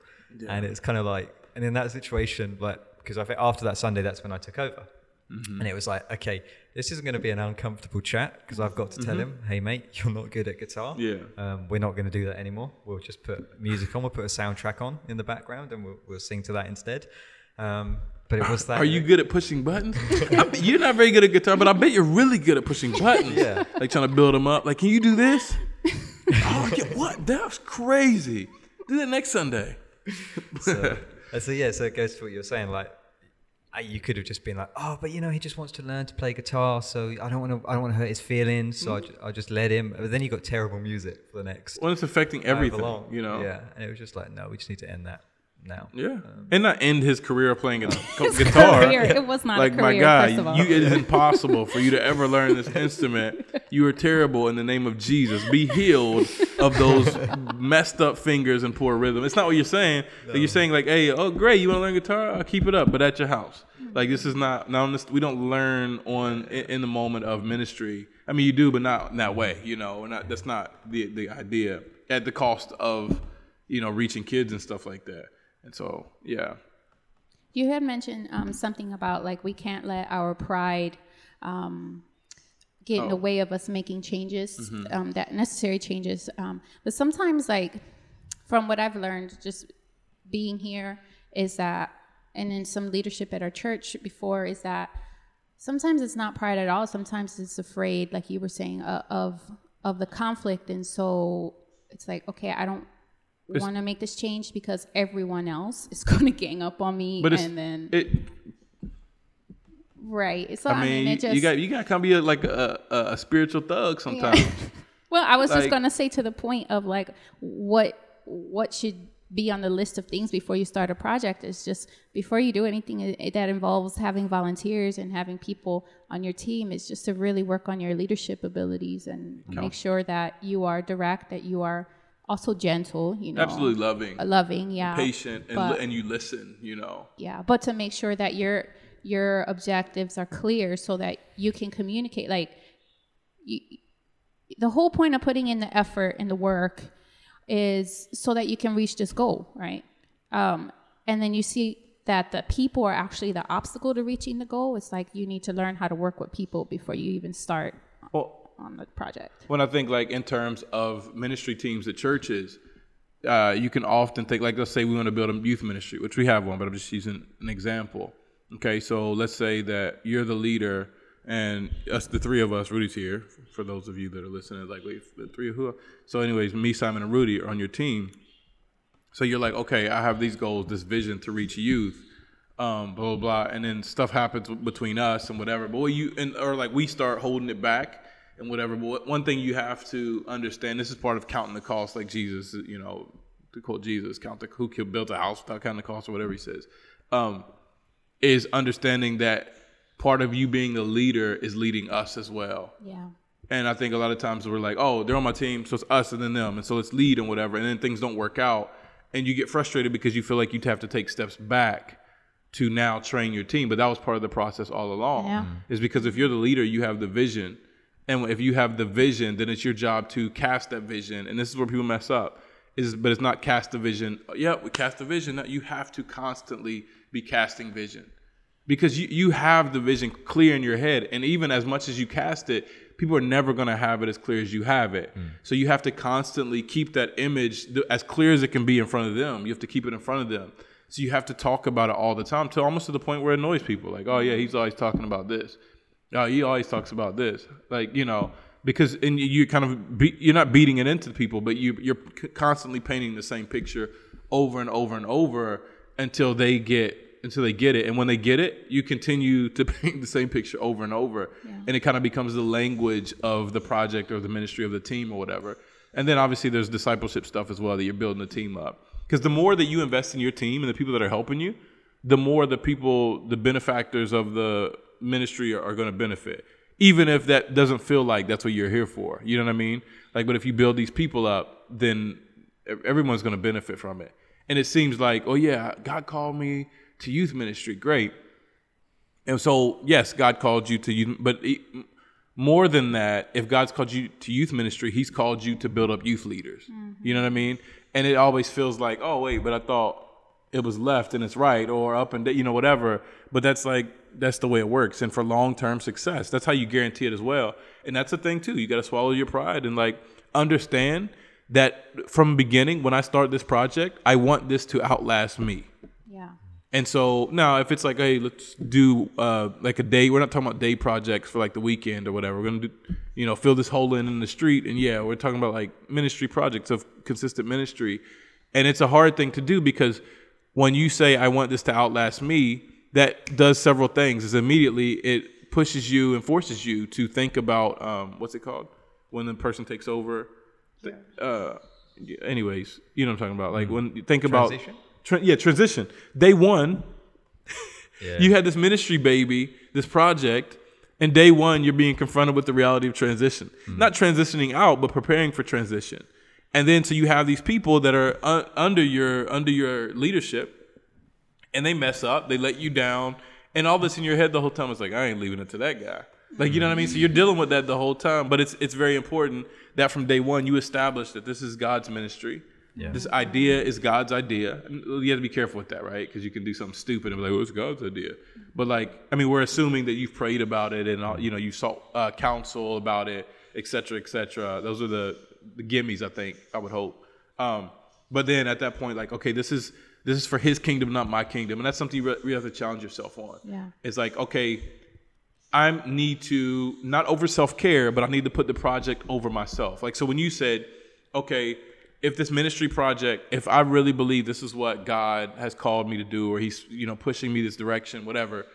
And it's kind of like, and in that situation, like, because I think after that Sunday, that's when I took over. And it was like, okay, this isn't going to be an uncomfortable chat because I've got to tell him, hey, mate, you're not good at guitar. Yeah. Um, we're not going to do that anymore. We'll just put music on. We'll put a soundtrack on in the background and we'll, we'll sing to that instead. Um, but it was that. Are you good at pushing buttons? I bet you're not very good at guitar, but I bet you're really good at pushing buttons. Yeah. Like trying to build them up. Like, can you do this? oh, yeah, what? That's crazy. Do that next Sunday. so, uh, so yeah, so it goes to what you're saying. Like, I, you could have just been like, oh, but you know, he just wants to learn to play guitar, so I don't want to, I don't want to hurt his feelings, so I, mm-hmm. ju- I just let him. But then you got terrible music for the next. When it's affecting everything, long. you know? Yeah, and it was just like, no, we just need to end that now. Yeah. Um, and not end his career playing gu- guitar. Career. It was not like a my career, guy, first you, it is impossible for you to ever learn this instrument. You are terrible in the name of Jesus. Be healed of those messed up fingers and poor rhythm. It's not what you're saying. Like, you're saying like, hey, oh great, you want to learn guitar? I'll keep it up, but at your house. Like this is not now. This, we don't learn on in, in the moment of ministry. I mean, you do, but not in that way. You know, We're not that's not the the idea at the cost of you know reaching kids and stuff like that. And so, yeah, You had mentioned um, something about like we can't let our pride um, get in the way of us making changes, um, that necessary changes. Um, but sometimes, like from what I've learned, just being here, is that, and in some leadership at our church before, is that sometimes it's not pride at all. Sometimes it's afraid, like you were saying, uh, of of the conflict, and so it's like, okay, I don't want to make this change because everyone else is going to gang up on me, But and then it. Right. So I mean, it just you got you got to kind of be a, like a, a, a spiritual thug sometimes. Well, I was just gonna say to the point of like what what should be on the list of things before you start a project is just before you do anything that involves having volunteers and having people on your team is just to really work on your leadership abilities and make sure that you are direct, that you are also gentle, you know, Absolutely loving, loving, yeah, patient, and but- and you listen. You know. yeah but to make sure that your your objectives are clear so that you can communicate like you, the whole point of putting in the effort and the work is so that you can reach this goal right? Um, and then you see that the people are actually the obstacle to reaching the goal. It's like you need to learn how to work with people before you even start Well, on the project. when I think like in terms of ministry teams at churches, uh, you can often think like let's say we want to build a youth ministry, which we have one, but I'm just using an example. Okay, so let's say that you're the leader and us, the three of us, Rudy's here. For those of you that are listening, like wait, the three of who? So, anyways, me, Simon, and Rudy are on your team. So you're like, okay, I have these goals, this vision to reach youth, um, blah blah blah, and then stuff happens between us and whatever. But what you and or like we start holding it back and whatever. But one thing you have to understand, this is part of counting the cost, like Jesus, you know, to quote Jesus, count the who build a house without counting the cost or whatever he says, um, is understanding that part of you being a leader is leading us as well. yeah And I think a lot of times we're like, oh, they're on my team, so it's us and then them, and so let's lead and whatever, and then things don't work out, and you get frustrated because you feel like you'd have to take steps back to now train your team. But that was part of the process all along. Yeah. Is because if you're the leader, you have the vision, and if you have the vision, then it's your job to cast that vision. And this is where people mess up. Is but it's not cast the vision. Oh, yeah, we cast the vision. No, you have to constantly be casting vision. Because you, you have the vision clear in your head and even as much as you cast it people are never going to have it as clear as you have it. Mm. So you have to constantly keep that image th- as clear as it can be in front of them. You have to keep it in front of them. So you have to talk about it all the time to almost to the point where it annoys people. Like oh yeah he's always talking about this. Oh he always talks about this. Like you know because and you- you kind of be, you're not beating it into the people but you you're c- constantly painting the same picture over and over and over until they get until they get it. And when they get it you continue to paint the same picture over and over. And it kind of becomes the language of the project or the ministry of the team or whatever. And then obviously there's discipleship stuff as well that you're building the team up. Because the more that you invest in your team and the people that are helping you the more the people the benefactors of the ministry are, are going to benefit. Even if that doesn't feel like that's what you're here for you know what i mean? Like but if you build these people up then everyone's going to benefit from it and it seems like oh yeah god called me to youth ministry. Great. And so yes god called you to youth but it, more than that if god's called you to youth ministry he's called you to build up youth leaders. Mm-hmm. You know what i mean? And it always feels like oh wait but i thought it was left and it's right or up and you know whatever. But that's like that's the way it works. And for long-term success that's how you guarantee it as well. And that's the thing too. You got to swallow your pride and like understand that from beginning when i start this project i want this to outlast me yeah and so now, if it's like, hey, let's do uh, like a day. We're not talking about day projects for like the weekend or whatever. We're gonna do, you know, fill this hole in in the street. And yeah, we're talking about like ministry projects of consistent ministry. And it's a hard thing to do because when you say, I want this to outlast me, that does several things. Is immediately it pushes you and forces you to think about um, what's it called when the person takes over. Uh, anyways, you know what I'm talking about. Like when you think about Transition? Tra- yeah, transition. Day one, Yeah. you had this ministry baby, this project, and day one, you're being confronted with the reality of transition. Not transitioning out, but preparing for transition. And then, so you have these people that are uh, under your under your leadership, and they mess up, they let you down, and all this in your head the whole time is like, I ain't leaving it to that guy. Like you know what I mean? So you're dealing with that the whole time. But it's it's very important that from day one you establish that this is God's ministry. Yeah. This idea is God's idea. And You have to be careful with that, right? Because you can do something stupid and be like, "Well, it's God's idea." But like, I mean, we're assuming that you've prayed about it and all, you know you sought uh, counsel about it, et cetera, et cetera. Those are the the gimmies. I think I would hope. Um, but then at that point, like, okay, this is this is for His kingdom, not my kingdom, and that's something you re- you have to challenge yourself on. Yeah. It's like, okay, I need to not over self care, but I need to put the project over myself. Like so, when you said, okay, if this ministry project, if I really believe this is what God has called me to do, or He's you know pushing me this direction, whatever,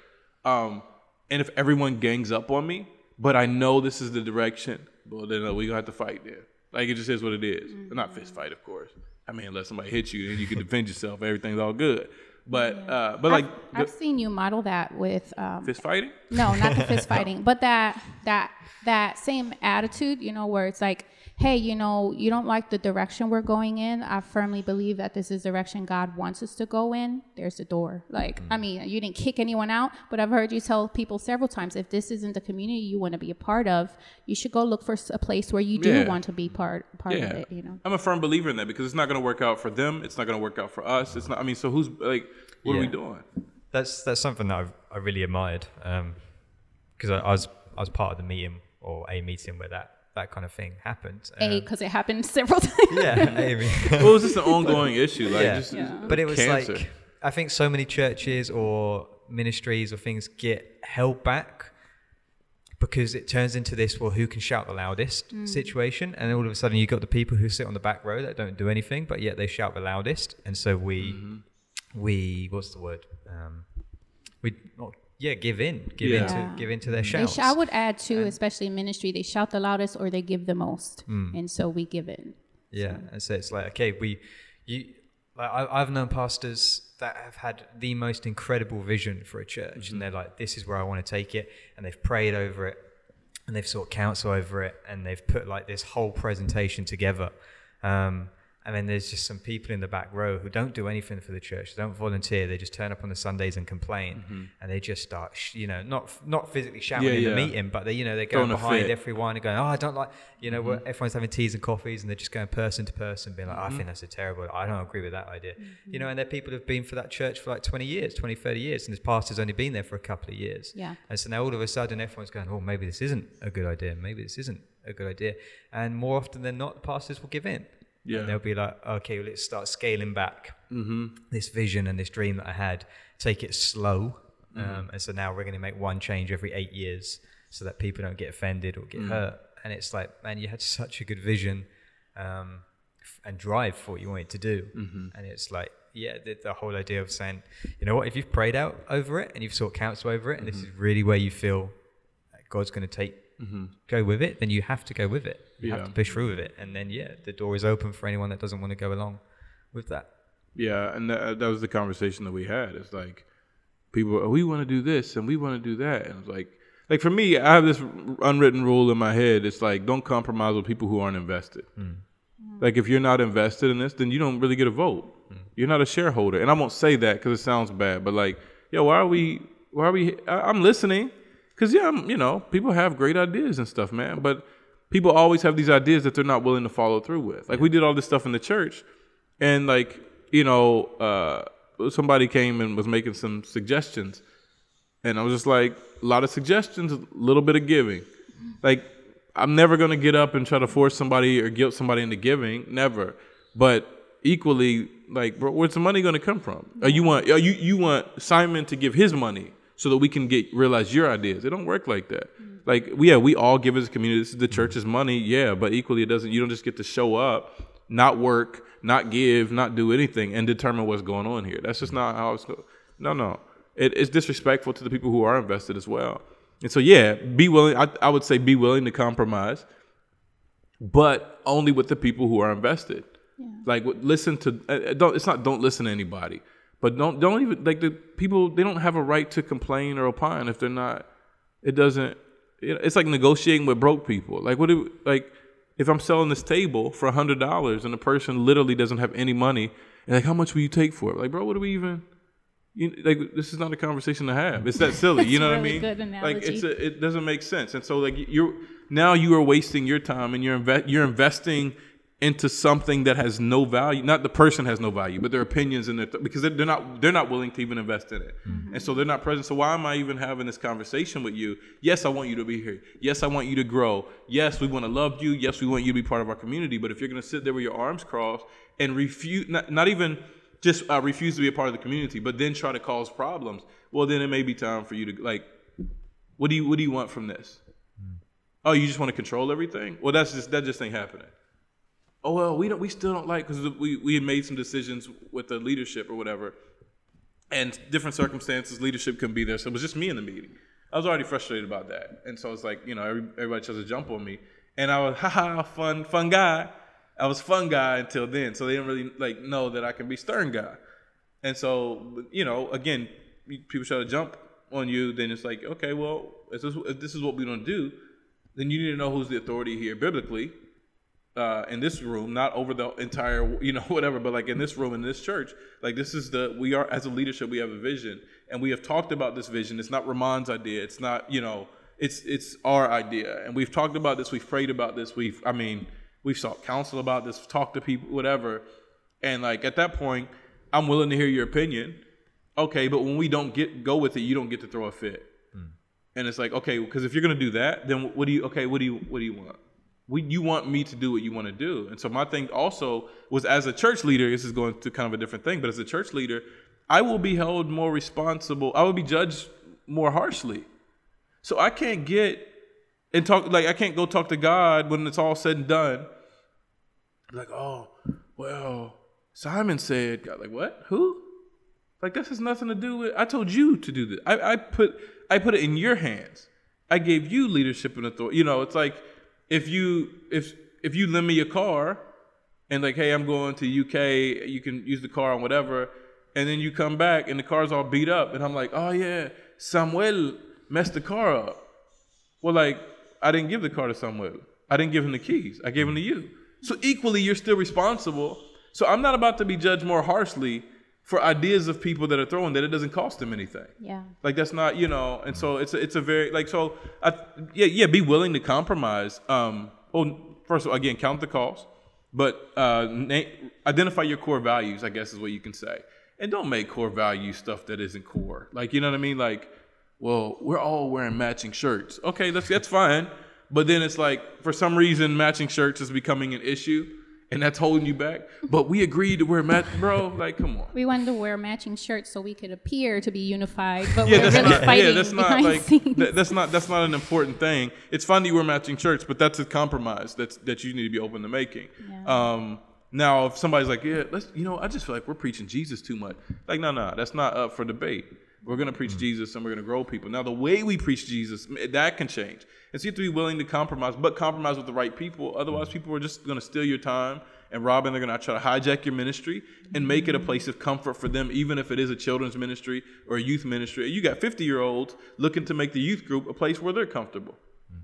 um, and if everyone gangs up on me, but I know this is the direction, well then uh, we gonna have to fight there. Like it just is what it is. Not fist fight, of course. I mean, unless somebody hits you, then you can defend yourself. Everything's all good. But uh, but like I've, I've seen you model that with um, fist fighting. no, not the fist fighting, but that that that same attitude, you know, where it's like, hey, you know, you don't like the direction we're going in. I firmly believe that this is the direction God wants us to go in. There's the door. Like, mm. I mean, you didn't kick anyone out, but I've heard you tell people several times, if this isn't the community you want to be a part of, you should go look for a place where you do Yeah. want to be part part Yeah, of it. You know. I'm a firm believer in that because it's not going to work out for them. It's not going to work out for us. It's not. I mean, so who's like, what are we doing? That's that's something that I've, I really admired um, because I, I was I was part of the meeting or a meeting where that that kind of thing happened. A, Um, because it happened several times. yeah, Amy. Well, it was just an ongoing issue. Like, Yeah. just Yeah. but it was cancer. like I think so many churches or ministries or things get held back because it turns into this well who can shout the loudest situation and all of a sudden you've got the people who sit on the back row that don't do anything but yet they shout the loudest and so we Mm-hmm. we what's the word um, we not yeah give in give Yeah. into Yeah. give into their They shouts sh- I would add too, especially in ministry, they shout the loudest or they give the most, Hmm. and so we give in. Yeah, and so it's like okay, we, you, like I, I've known pastors that have had the most incredible vision for a church, and they're like, this is where I want to take it, and they've prayed over it, and they've sought counsel over it, and they've put like this whole presentation together. Um, and then there's just some people in the back row who don't do anything for the church. They don't volunteer. They just turn up on the Sundays and complain, and they just start, sh- you know, not not physically shouting Yeah, in yeah. the meeting, but they, you know, they're going Throwing behind everyone and going, "Oh, I don't like," you know, where everyone's having teas and coffees, and they're just going person to person, being like, "I think that's a terrible. I don't agree with that idea," you know. Mm-hmm. And they're people who've been for that church for like 20 years, 20, 30 years, and this pastor's only been there for a couple of years. Yeah. And so now all of a sudden, everyone's going, "Oh, maybe this isn't a good idea. Maybe this isn't a good idea." And more often than not, the pastors will give in. Yeah. And they'll be like, "Okay, well, let's start scaling back Mm-hmm. this vision and this dream that I had, take it slow. Mm-hmm. Um, and so now we're going to make one change every eight years so that people don't get offended or get Mm. hurt. And it's like, man, you had such a good vision um, and drive for what you wanted to do. Mm-hmm. And it's like, yeah, the, the whole idea of saying, you know what, if you've prayed out over it and you've sought counsel over it, and this is Mm-hmm. really where you feel God's going to take, Mm-hmm. go with it, then you have to go with it. You Yeah. have to push through with it. And then, yeah, the door is open for anyone that doesn't want to go along with that. Yeah, and that, uh, that was the conversation that we had. It's like people, oh, we want to do this and we want to do that, and it's like, like for me, I have this unwritten rule in my head. It's like don't compromise with people who aren't invested. Mm. Mm-hmm. Like if you're not invested in this, then you don't really get a vote. Mm. You're not a shareholder, and I won't say that because it sounds bad. But like, yo, why are we? Why are we? I, I'm listening because yeah, I'm, you know, people have great ideas and stuff, man. But people always have these ideas that they're not willing to follow through with. Like we did all this stuff in the church, and like you know, uh, somebody came and was making some suggestions, and I was just like, a lot of suggestions, a little bit of giving. Like I'm never gonna get up and try to force somebody or guilt somebody into giving, never. But equally, like, bro, where's the money gonna come from? Or you want, or you you want Simon to give his money so that we can get realize your ideas. It don't work like that. Like, we, yeah, we all give as a community. This is the church's money, yeah, but equally, it doesn't. You don't just get to show up, not work, not give, not do anything, and determine what's going on here. That's just not how it's. Go- no, no, it, it's disrespectful to the people who are invested as well. And so, yeah, be willing. I, I would say be willing to compromise, but only with the people who are invested. Like, listen to. Uh, uh, don't. It's not. Don't listen to anybody. But don't. Don't even like the people. They don't have a right to complain or opine if they're not. It doesn't. It's like negotiating with broke people. Like, what do like? If I'm selling this table for a hundred dollars and the person literally doesn't have any money, and like, how much will you take for it? Like, bro, what do we even? You, like this is not a conversation to have. It's that silly. you know what I mean? Like it's a, it doesn't make sense. And so like you're now you are wasting your time and you're inve- you're investing into something that has no value. Not the person has no value, but their opinions and their th- because they're, not they're not willing to even invest in it, and so they're not present. So why am I even having this conversation with you? Yes, I want you to be here. Yes, I want you to grow. Yes, we want to love you. Yes, we want you to be part of our community. But if you're going to sit there with your arms crossed and refuse, not, not even just uh, refuse to be a part of the community, but then try to cause problems, well, then it may be time for you to like, what do you what do you want from this? Oh, you just want to control everything? Well, that's just that just ain't happening. Oh well, we don't, we still don't like because we we had made some decisions with the leadership or whatever, and different circumstances, leadership couldn't be there, so it was just me in the meeting. I was already frustrated about that, and so it's like you know every, everybody tries to jump on me, and I was haha fun fun guy. I was fun guy until then, so they didn't really like know that I can be stern guy, and so you know again, people try to jump on you, then it's like okay, well if this, if this is what we're gonna do, then you need to know who's the authority here biblically, uh, in this room, not over the entire, you know, whatever, but like in this room in this church, like this is the we are as a leadership, we have a vision, and we have talked about this vision. It's not Ramon's idea. It's not, you know, it's it's our idea, and we've talked about this. We've prayed about this. We've, I mean, we've sought counsel about this, talked to people, whatever, and like at that point, I'm willing to hear your opinion. Okay, but when we don't get go with it, you don't get to throw a fit. And it's like, okay, because if you're gonna do that, then what do you? Okay, what do you? What do you want? We, you want me to do what you want to do. And so my thing also was as a church leader. This is going to kind of a different thing, but as a church leader, I will be held more responsible. I will be judged more harshly. So I can't get and talk like I can't go talk to God when it's all said and done. Like, oh, well, Simon said, God, like what? Who? Like this has nothing to do with. I told you to do this. I, I put I put it in your hands. I gave you leadership and authority. You know, it's like if you if if you lend me your car and like, hey, I'm going to UK, you can use the car and whatever, and then you come back and the car's all beat up, and I'm like, oh yeah, Samuel messed the car up. Well, like I didn't give the car to Samuel. I didn't give him the keys. I gave them to you. So equally, you're still responsible. So I'm not about to be judged more harshly for ideas of people that are throwing that it doesn't cost them anything. Yeah. Like that's not, you know, and so it's a, it's a very like so I yeah, yeah, be willing to compromise. Um well first of all again, count the cost, but uh na- identify your core values, I guess is what you can say. And don't make core value stuff that isn't core. Like, you know what I mean? Like, well, we're all wearing matching shirts. Okay, that's that's fine. But then it's like for some reason matching shirts is becoming an issue and that's holding you back. But we agreed to wear match bro, like come on. We wanted to wear matching shirts so we could appear to be unified, but yeah, we're that's really not. fighting Yeah, that's not like that, that's not that's not an important thing. It's fine that you wear matching shirts, but that's a compromise that's that you need to be open to making. Um, now, if somebody's like, yeah, let's, you know, I just feel like we're preaching Jesus too much. Like, no, no, that's not up for debate. We're gonna preach mm. Jesus and we're gonna grow people. Now, the way we preach Jesus, that can change. And so you have to be willing to compromise, but compromise with the right people. Otherwise, mm. people are just gonna steal your time and rob, and they're gonna try to hijack your ministry and make it a place of comfort for them, even if it is a children's ministry or a youth ministry. You got 50 year olds looking to make the youth group a place where they're comfortable.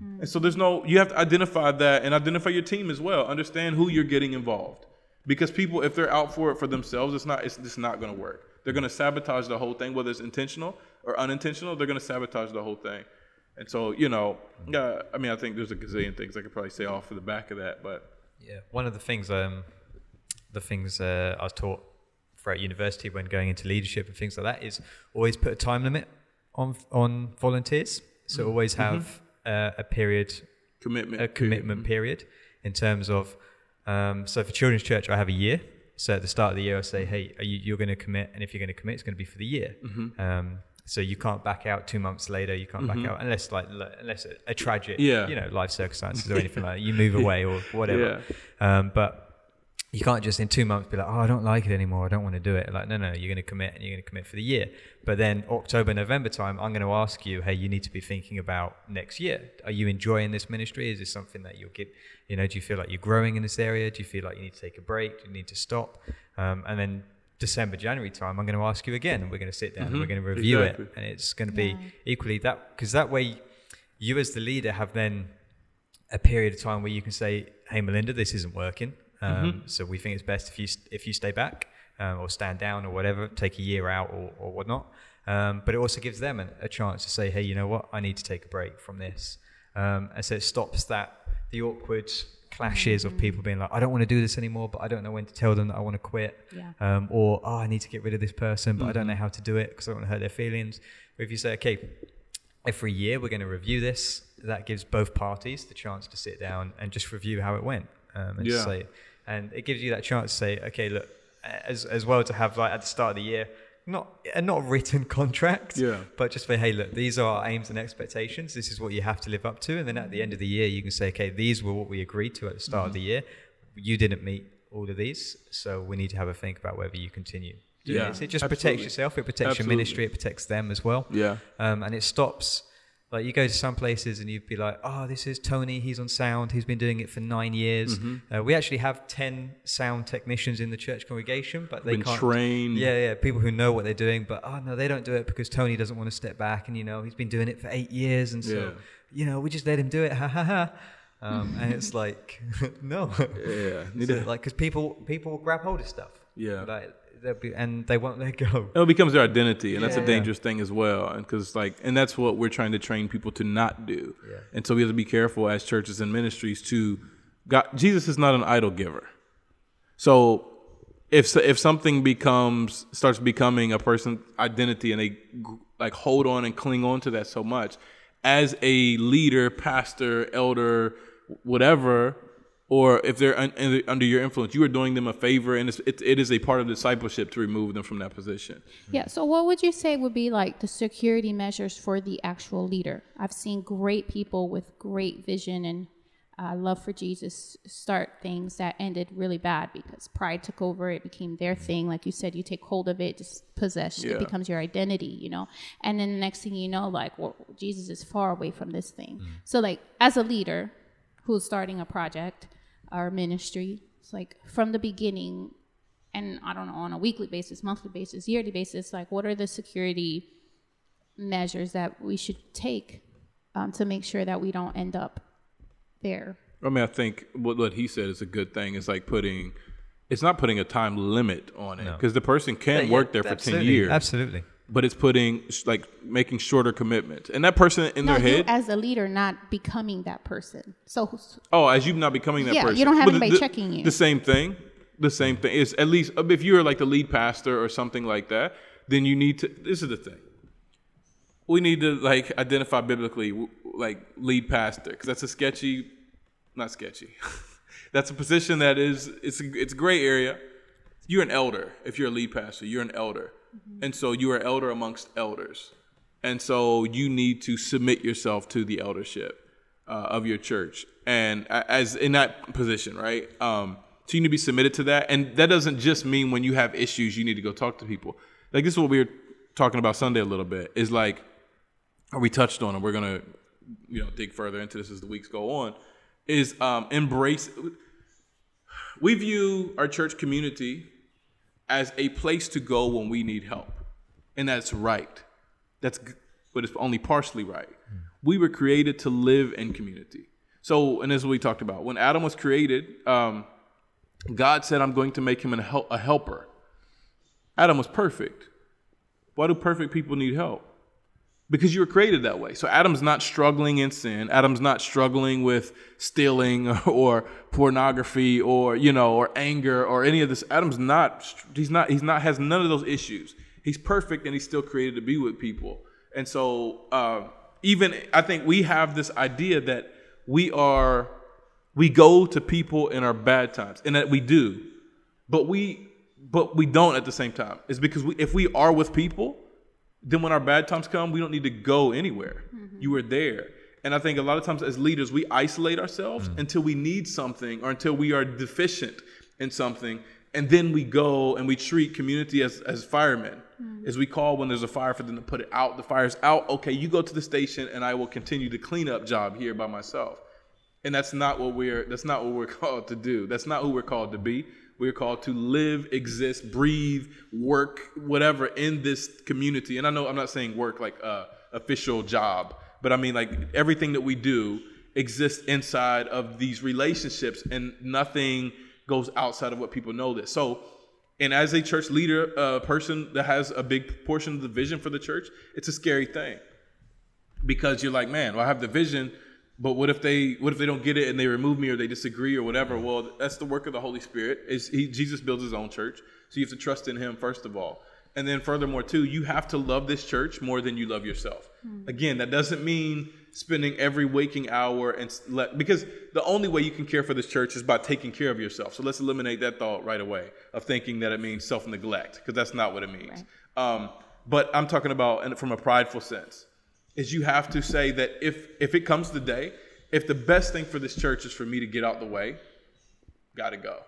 Mm. And so there's no, you have to identify that and identify your team as well. Understand who you're getting involved. Because people, if they're out for it for themselves, it's not, it's just not going to work. They're going to sabotage the whole thing, whether it's intentional or unintentional. They're going to sabotage the whole thing. And so, you know, uh, I mean, I think there's a gazillion things I could probably say off of the back of that, but Yeah, one of the things, um, the things uh, I was taught throughout university when going into leadership and things like that is always put a time limit on on volunteers. So always have uh, a period, commitment. a commitment period in terms of. Um, so for children's church, I have a year. So at the start of the year, I say, "Hey, are you, you're going to commit, and if you're going to commit, it's going to be for the year." Um, so you can't back out two months later. You can't back out unless like l- unless a, a tragic, Yeah. you know, life circumstances or anything like that. You move away or whatever. Um, but you can't just in two months be like, oh, I don't like it anymore. I don't want to do it. Like, no, no, you're going to commit and you're going to commit for the year. But then October, November time, I'm going to ask you, hey, you need to be thinking about next year. Are you enjoying this ministry? Is this something that you'll get? You know, do you feel like you're growing in this area? Do you feel like you need to take a break? Do you need to stop? Um, and then December, January time, I'm going to ask you again, and we're going to sit down and we're going to review Exactly. it, and it's going to be Yeah. equally that because that way, you as the leader have then a period of time where you can say, "Hey, Melinda, this isn't working. Um, So we think it's best if you if you stay back um, or stand down or whatever, take a year out or, or whatnot." Um, but it also gives them a, a chance to say, "Hey, you know what? I need to take a break from this," um, and so it stops that the awkward clashes of people being like, "I don't want to do this anymore," but I don't know when to tell them that I want to quit, Yeah. um, or "Oh, I need to get rid of this person, but I don't know how to do it because I don't want to hurt their feelings." Or if you say, "Okay, every year we're going to review this. That gives both parties the chance to sit down and just review how it went. Um, and just Yeah. say, and it gives you that chance to say, okay, look, as as well to have like at the start of the year, not a not written contract, Yeah. but just say, hey, look, these are our aims and expectations. This is what you have to live up to, and then at the end of the year, you can say, okay, these were what we agreed to at the start of the year. you didn't meet all of these, so we need to have a think about whether you continue. Yeah, this." it just absolutely. protects yourself. It protects Absolutely. your ministry. It protects them as well. Yeah. um, and it stops. Like you go to some places and you'd be like, "Oh, this is Tony. He's on sound. He's been doing it for nine years." Mm-hmm. Uh, we actually have ten sound technicians in the church congregation, but they Been can't trained. Yeah, yeah, people who know what they're doing, but oh no, they don't do it because Tony doesn't want to step back, and you know he's been doing it for eight years, and so Yeah. you know we just let him do it, ha ha ha. Um, and it's like, no, Yeah. So, like because people people will grab hold of stuff, Yeah. like be, and they won't let go. it becomes their identity and that's Yeah. a dangerous thing as well and because like and that's what we're trying to train people to not do Yeah. and so we have to be careful as churches and ministries to god jesus is not an idol giver so if if something becomes starts becoming a person's identity and they like hold on and cling on to that so much as a leader pastor elder whatever or if they're un, un- under your influence you are doing them a favor and it's, it, it is a part of discipleship to remove them from that position Yeah. So, what would you say would be like the security measures for the actual leader? I've seen great people with great vision and uh, love for Jesus start things that ended really bad because pride took over. It became their thing. Like you said, you take hold of it, just possess. Yeah. It becomes your identity, you know. And then the next thing you know, like, well, Jesus is far away from this thing. So, like, as a leader who's starting a project or ministry, it's like from the beginning, and I don't know, on a weekly basis, monthly basis, yearly basis, like what are the security measures that we should take um, to make sure that we don't end up there? I mean, I think what, what he said is a good thing. It's like putting, it's not putting a time limit on it because the person can Yeah, work there for ten years, Absolutely. But it's putting like making shorter commitments, and that person in No, their you head, as a leader not becoming that person. So oh, as you not becoming that person. Yeah, you don't have But anybody the, checking you. The same thing, the same thing is at least uh, if you're like the lead pastor or something like that, then you need to. This is the thing. We need to like identify biblically like lead pastor because that's a sketchy, not sketchy. that's a position that is it's a, it's a gray area. You're an elder if you're a lead pastor. You're an elder, and so you are elder amongst elders, and so you need to submit yourself to the eldership uh, of your church, and as in that position, right? Um, so you need to be submitted to that, and that doesn't just mean when you have issues you need to go talk to people. Like this is what we were talking about Sunday a little bit. Is like we touched on, and we're gonna, you know, dig further into this as the weeks go on, is um, embrace. We view our church community as a place to go when we need help, and that's right. That's, but it's only partially right. We were created to live in community. So, and this is what we talked about. When Adam was created, um, God said, "I'm going to make him a, hel- a helper." Adam was perfect. Why do perfect people need help? Because you were created that way. So Adam's not struggling in sin. Adam's not struggling with stealing or pornography or you know or anger or any of this. Adam's not. He's not. He's not. Has none of those issues. He's perfect and he's still created to be with people. And so uh, even I think we have this idea that we are we go to people in our bad times and that we do, but we but we don't at the same time. It's because we, if we are with people then when our bad times come, we don't need to go anywhere. Mm-hmm. You are there. And I think a lot of times as leaders, we isolate ourselves mm. until we need something or until we are deficient in something. And then we go and we treat community as, as firemen. Mm-hmm. As we call when there's a fire for them to put it out. The fire's out. Okay, you go to the station and I will continue the cleanup job here by myself. And that's not what we're that's not what we're called to do. That's not who we're called to be. We're called to live, exist, breathe, work, whatever in this community. And I know I'm not saying work like a official job, but I mean like everything that we do exists inside of these relationships, and nothing goes outside of what people know this. So, and as a church leader, a person that has a big portion of the vision for the church, it's a scary thing because you're like, man, well, I have the vision, but what if they what if they don't get it and they remove me or they disagree or whatever? Well, that's the work of the Holy Spirit. Is he Jesus builds his own church, so you have to trust in him first of all. And then furthermore too, you have to love this church more than you love yourself. Again, that doesn't mean spending every waking hour and let because the only way you can care for this church is by taking care of yourself. So let's eliminate that thought right away of thinking that it means self-neglect because that's not what it means. Um, but I'm talking about and from a prideful sense is you have to say that if if it comes the day, if the best thing for this church is for me to get out the way, got to go.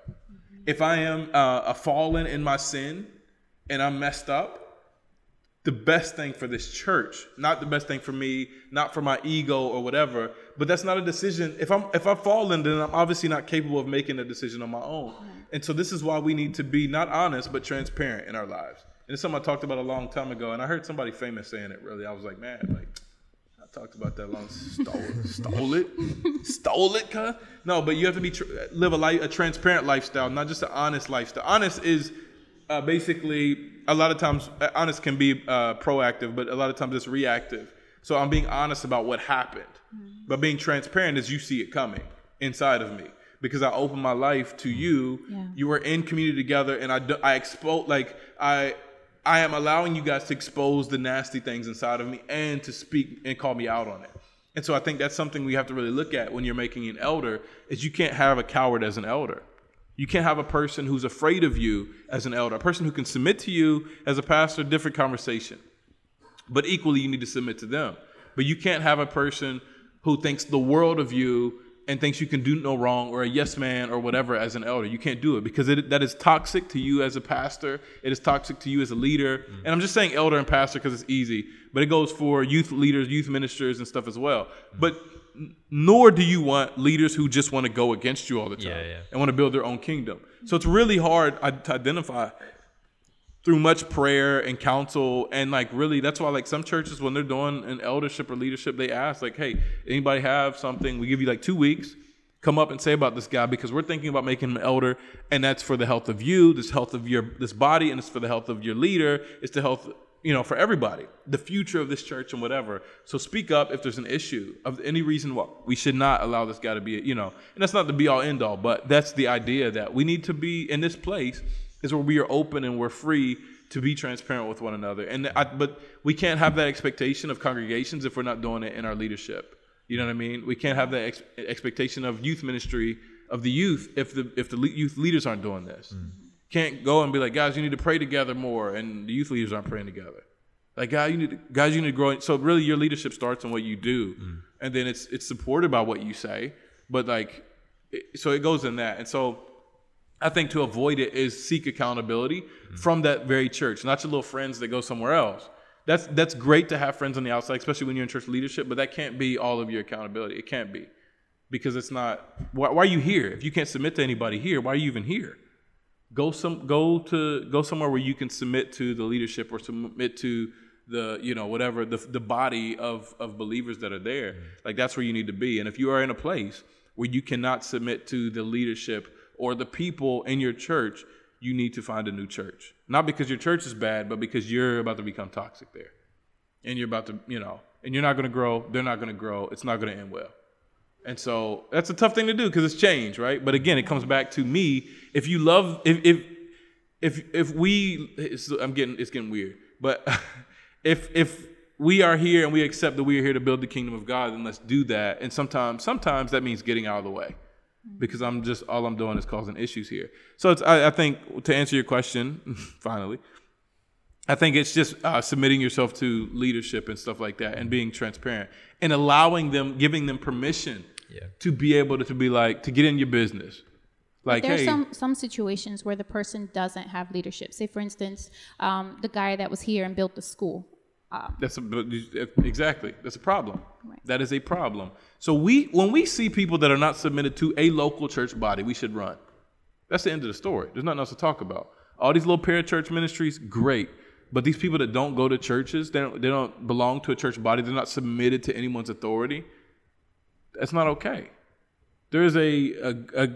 If I am uh, a fallen in my sin and I'm messed up, the best thing for this church, not the best thing for me, not for my ego or whatever, but that's not a decision. If I'm if I'm fallen, then I'm obviously not capable of making a decision on my own. And so this is why we need to be not honest but transparent in our lives. And it's something I talked about a long time ago, and I heard somebody famous saying it. Really, I was like, man, like talked about that long. Stole, stole it, stole it, cuz. No, but you have to be tr- live a life, a transparent lifestyle, not just an honest lifestyle. Honest is uh, basically a lot of times uh, honest can be uh, proactive, but a lot of times it's reactive. So I'm being honest about what happened, but being transparent is you see it coming inside of me because I open my life to you. Yeah. You were in community together, and I do, I expose like I I am allowing you guys to expose the nasty things inside of me and to speak and call me out on it. And so I think that's something we have to really look at when you're making an elder is you can't have a coward as an elder. You can't have a person who's afraid of you as an elder. A person who can submit to you as a pastor, different conversation. But equally, you need to submit to them. But you can't have a person who thinks the world of you and thinks you can do no wrong or a yes man or whatever as an elder. You can't do it because it, that is toxic to you as a pastor. It is toxic to you as a leader. And I'm just saying elder and pastor because it's easy, but it goes for youth leaders, youth ministers, and stuff as well. But nor do you want leaders who just want to go against you all the time Yeah, yeah. and want to build their own kingdom. So it's really hard uh, to identify through much prayer and counsel and like really that's why like some churches when they're doing an eldership or leadership they ask like hey anybody have something? We give you like two weeks come up and say about this guy because we're thinking about making him an elder and that's for the health of you this health of your this body and it's for the health of your leader it's the health you know for everybody the future of this church and whatever. So speak up if there's an issue of any reason why we should not allow this guy to be you know and that's not the be all end all but that's the idea that we need to be in this place is where we are open and we're free to be transparent with one another. And I, but we can't have that expectation of congregations if we're not doing it in our leadership. You know what I mean? We can't have that ex- expectation of youth ministry of the youth if the if the le- youth leaders aren't doing this. Mm. Can't go and be like, guys, you need to pray together more, and the youth leaders aren't praying together. Like, guys, you need to, guys, you need to grow. So really, your leadership starts in what you do, mm. and then it's it's supported by what you say. But like, it, so it goes in that, and so I think to avoid it is seek accountability from that very church, not your little friends that go somewhere else. That's that's great to have friends on the outside, especially when you're in church leadership, but that can't be all of your accountability. It can't be because it's not. Why, why are you here? If you can't submit to anybody here, why are you even here? Go some go to go somewhere where you can submit to the leadership or submit to the you know whatever the the body of of believers that are there. Like that's where you need to be. And if you are in a place where you cannot submit to the leadership or the people in your church, you need to find a new church. Not because your church is bad, but because you're about to become toxic there. And you're about to, you know, and you're not going to grow, they're not going to grow, it's not going to end well. And so that's a tough thing to do because it's change, right? But again, it comes back to me. If you love, if if if if we, I'm getting, it's getting weird. But if if we are here and we accept that we are here to build the kingdom of God, then let's do that. And sometimes, sometimes that means getting out of the way, because I'm just all I'm doing is causing issues here. So it's, I, I think to answer your question, finally, I think it's just uh, submitting yourself to leadership and stuff like that, and being transparent and allowing them, giving them permission Yeah. to be able to, to be like to get in your business. Like, There's hey, some some situations where the person doesn't have leadership. Say, for instance, um, the guy that was here and built the school. Um, that's a, exactly that's a problem. Right. That is a problem. So we when we see people that are not submitted to a local church body, we should run. That's the end of the story. There's nothing else to talk about. All these little parachurch ministries, great. But these people that don't go to churches, they don't, they don't belong to a church body, they're not submitted to anyone's authority. That's not okay. There is a, a, a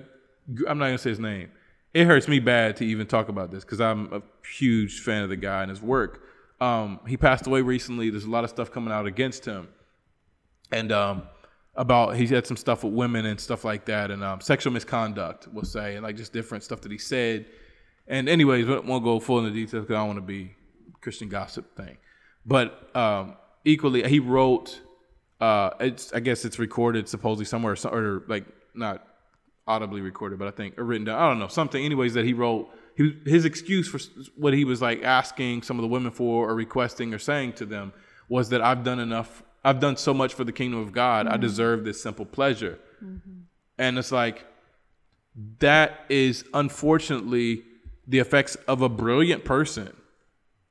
I'm not gonna say his name. It hurts me bad to even talk about this because I'm a huge fan of the guy and his work. Um, he passed away recently. There's a lot of stuff coming out against him, and um, about he had some stuff with women and stuff like that, and um, sexual misconduct. We'll say, and like just different stuff that he said. And anyways, we won't go full into details because I don't want to be Christian gossip thing. But um, equally, he wrote. Uh, it's I guess it's recorded supposedly somewhere, or like not audibly recorded, but I think or written down. I don't know something. Anyways, that he wrote. He, his excuse for what he was like asking some of the women for, or requesting, or saying to them, was that I've done enough. I've done so much for the kingdom of God. I mm-hmm. deserve this simple pleasure. Mm-hmm. And it's like that is unfortunately the effects of a brilliant person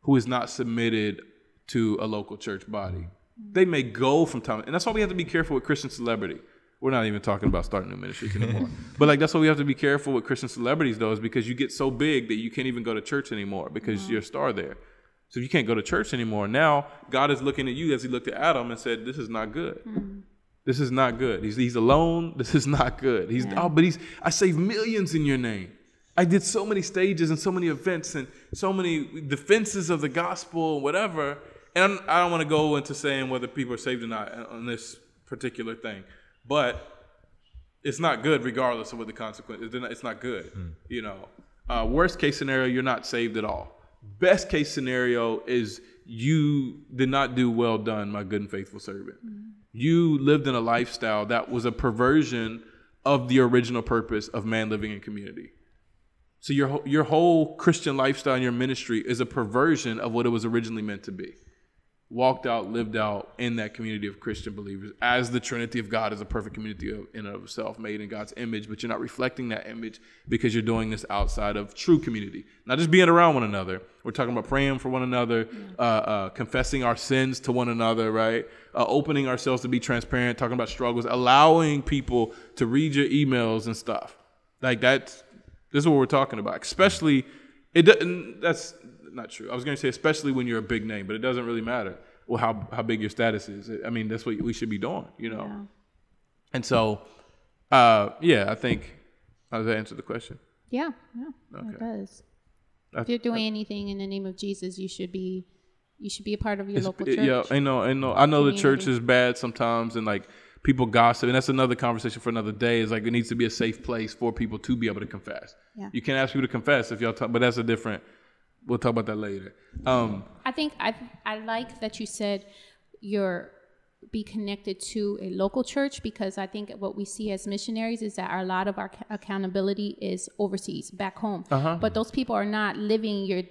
who is not submitted to a local church body. Mm-hmm. They may go from time, and that's why we have to be careful with Christian celebrity. We're not even talking about starting new ministries anymore. but like that's why we have to be careful with Christian celebrities though, is because you get so big that you can't even go to church anymore because mm-hmm. you're a star there. So you can't go to church anymore, now God is looking at you as He looked at Adam and said, "This is not good. Hmm. This is not good. He's he's alone. This is not good. He's oh, but he's I saved millions in your name. I did so many stages and so many events and so many defenses of the gospel, whatever. And I'm, I do not want to go into saying whether people are saved or not on this particular thing, but it's not good regardless of what the consequence. It's not, it's not good. You know, uh, worst case scenario, you're not saved at all. Best case scenario is you did not do well done, my good and faithful servant. You lived in a lifestyle that was a perversion of the original purpose of man living in community. So your your whole Christian lifestyle and your ministry is a perversion of what it was originally meant to be. Walked out, lived out in that community of Christian believers as the Trinity of God is a perfect community of, in and of itself, made in God's image, but you're not reflecting that image because you're doing this outside of true community. Not just being around one another. We're talking about praying for one another, uh, uh, confessing our sins to one another, right? Uh, opening ourselves to be transparent, talking about struggles, allowing people to read your emails and stuff. Like that's this is what we're talking about. Especially, it doesn't. That's not true. I was going to say especially when you're a big name, but it doesn't really matter. Well, how how big your status is. I mean, that's what we should be doing, you know. Yeah. And so, uh, yeah, I think. How does that answer the question? Yeah, yeah, Okay. it does. I- If you're doing anything in the name of Jesus, you should be, you should be a part of your local church. Yeah, I know, I know. I know the church is bad sometimes, and like people gossip, and that's another conversation for another day. Is like it needs to be a safe place for people to be able to confess. Yeah. You can't ask people to confess if y'all talk, but that's a different. We'll talk about that later. Um, I think I I like that you said you're be connected to a local church because I think what we see as missionaries is that a lot of our accountability is overseas, back home. But those people are not living your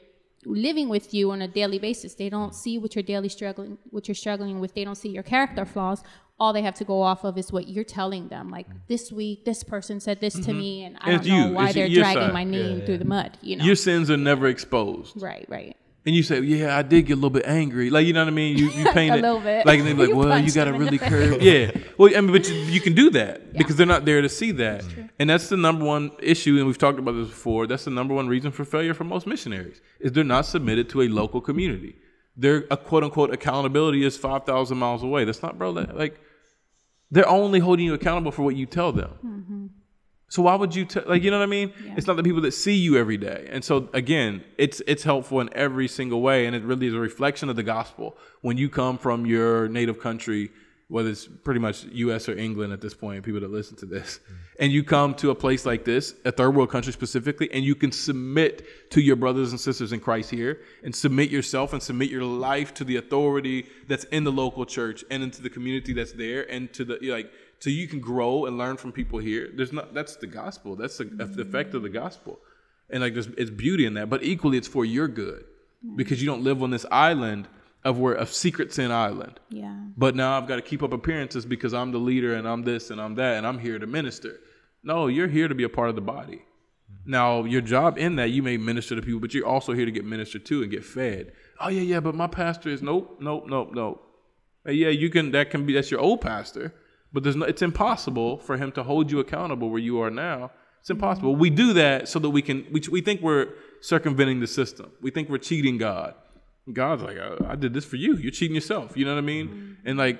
living with you on a daily basis. They don't see what you're daily struggling what you're struggling with. They don't see your character flaws. All they have to go off of is what you're telling them. Like this week, this person said this to mm-hmm. me, and I it's don't know you. why It's they're dragging side. my name through the mud. You know, Your sins are never exposed. right, right. And you say, "Yeah, I did get a little bit angry." Like you know what I mean? You you paint A it little bit. like and they're like, You "Well, you punched got to in really the curve." Yeah. Well, I mean, but you, you can do that because they're not there to see that, and that's the number one issue. And we've talked about this before. That's the number one reason for failure for most missionaries is they're not submitted to a local community. Their a quote unquote accountability is five thousand miles away. That's not, bro. That, like they're only holding you accountable for what you tell them. Mm-hmm. So why would you tell like you know what I mean? It's not the people that see you every day. And so again, it's it's helpful in every single way and it really is a reflection of the gospel when you come from your native country, whether it's pretty much US or England at this point, people that listen to this. Mm. And you come to a place like this, a third world country specifically, and you can submit to your brothers and sisters in Christ here and submit yourself and submit your life to the authority that's in the local church and into the community that's there and to the like so you can grow and learn from people here. There's not that's the gospel. That's the, the mm-hmm. effect of the gospel, and like there's it's beauty in that. But equally, it's for your good mm-hmm. because you don't live on this island of where of secret sin island. Yeah. But now I've got to keep up appearances because I'm the leader and I'm this and I'm that and I'm here to minister. No, you're here to be a part of the body. Mm-hmm. Now, your job in that, you may minister to people, but you're also here to get ministered to and get fed. Oh yeah, yeah, but my pastor is nope, nope, nope, nope. Yeah, you can. That can be. That's your old pastor, but there's no. It's impossible for him to hold you accountable where you are now. It's impossible. We do that so that we can. We, we think we're circumventing the system. We think we're cheating God. God's like, I, I did this for you. You're cheating yourself. You know what I mean? And like,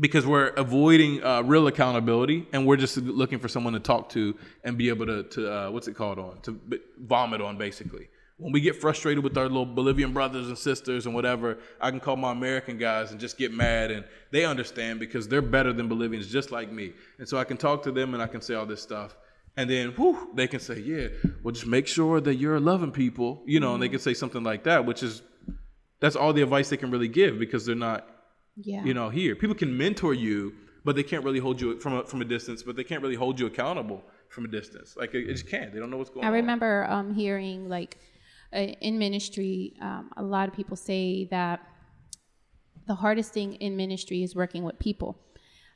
because we're avoiding uh, real accountability and we're just looking for someone to talk to and be able to, to uh, what's it called on to vomit on basically when we get frustrated with our little bolivian brothers and sisters and whatever i can call my american guys and just get mad and they understand because they're better than bolivians just like me. And so i can talk to them and i can say all this stuff. And then whew, they can say yeah well just make sure that you're loving people you know and they can say something like that which is that's all the advice they can really give because they're not Yeah. you know here. People can mentor you but they can't really hold you from a, from a distance but they can't really hold you accountable from a distance. Like it, it just can't. They don't know what's going on. I on. remember um, hearing like in ministry, um, a lot of people say that the hardest thing in ministry is working with people.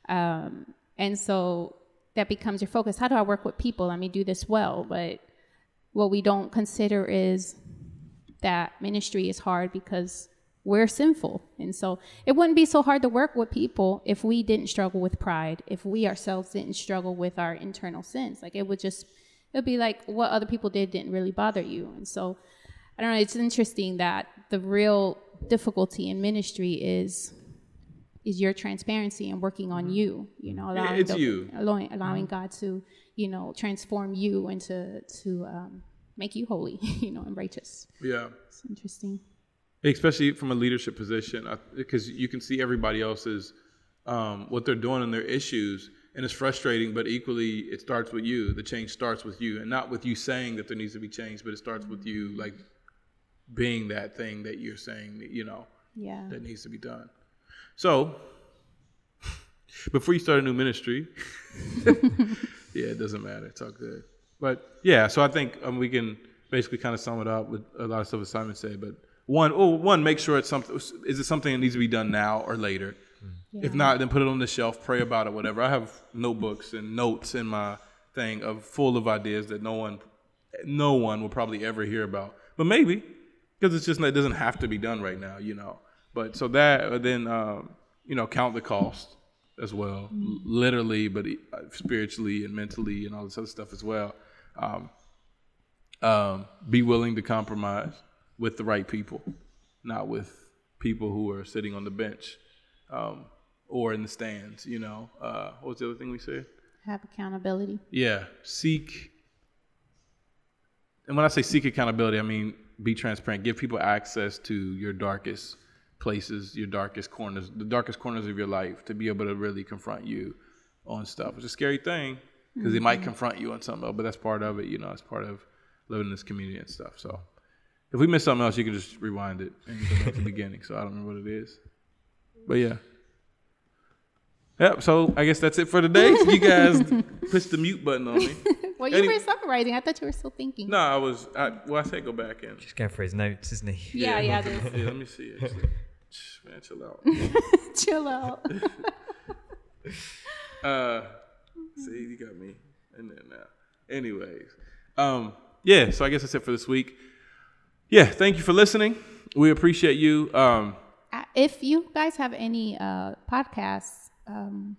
Um, and so that becomes your focus. How do I work with people? Let me do this well. But what we don't consider is that ministry is hard because we're sinful. And so it wouldn't be so hard to work with people if we didn't struggle with pride, if we ourselves didn't struggle with our internal sins. Like it would just, it would be like what other people did didn't really bother you. And so I don't know, it's interesting that the real difficulty in ministry is is your transparency and working on you you know allowing it's the- you. allowing, allowing god to you know transform you and to to um, make you holy you know and righteous. Yeah. it's interesting. Especially from a leadership position because you can see everybody else's um, what they're doing and their issues and it's frustrating but equally it starts with you. The change starts with you and not with you saying that there needs to be change but it starts with you like being that thing that you're saying you know yeah. that needs to be done. So before you start a new ministry yeah it doesn't matter. It's all good. But yeah so i think um, we can basically kind of sum it up with a lot of stuff that simon said but one, oh, one, make sure it's something is it something that needs to be done now or later? If not then put it on the shelf pray about it whatever. I have notebooks and notes in my thing of full of ideas that no one no one will probably ever hear about but maybe because it's just it doesn't have to be done right now you know? But so that uh, then um, you know count the cost as well. L- literally but uh, spiritually and mentally and all this other stuff as well. Um, um, be willing to compromise with the right people not with people who are sitting on the bench um, or in the stands you know? Uh, what was the other thing we said? Have accountability. Yeah, seek. And when I say seek accountability, I mean be transparent. Give people access to your darkest places, your darkest corners, the darkest corners of your life, to be able to really confront you on stuff. It's a scary thing because they might mm-hmm. confront you on something, else, but that's part of it. You know, it's part of living in this community and stuff. So if we miss something else, you can just rewind it and go back to the beginning. So I don't remember what it is, but yeah. Yep. So I guess that's it for today. You guys pushed the mute button on me. well you Any- were summarizing i thought you were still thinking No, I was. I, well, I said go back in. Just going for his notes, isn't he? yeah yeah, this Yeah, let me see. Actually. Shh, Man, chill out. chill out Uh, see, you got me in there now. Anyways, um, yeah. So I guess that's it for this week. Yeah, thank you for listening. We appreciate you. Um, Uh, if you guys have any uh podcasts um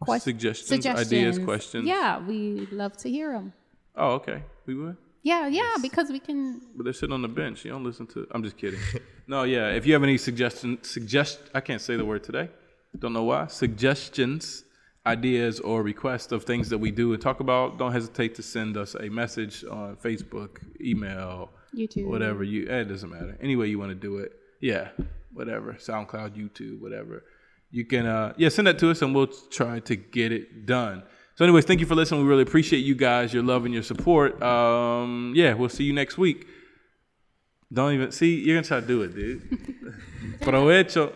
quest- suggestions, ideas, questions. yeah we'd love to hear them Oh, okay. We would. yeah yeah because we can But they're sitting on the bench. You don't listen to. I'm just kidding. no, yeah. If you have any suggestions, suggest. I can't say the word today. Don't know why. Suggestions, ideas, or requests of things that we do and talk about. Don't hesitate to send us a message on Facebook, email, YouTube. whatever you. eh, It doesn't matter. Any way you want to do it. Yeah, whatever. SoundCloud, YouTube, whatever. You can. uh Yeah, send that to us and we'll try to get it done. So, anyways, thank you for listening. We really appreciate you guys, your love and your support. Um, yeah, we'll see you next week. Don't even see. You're gonna try to do it, dude. Provecho.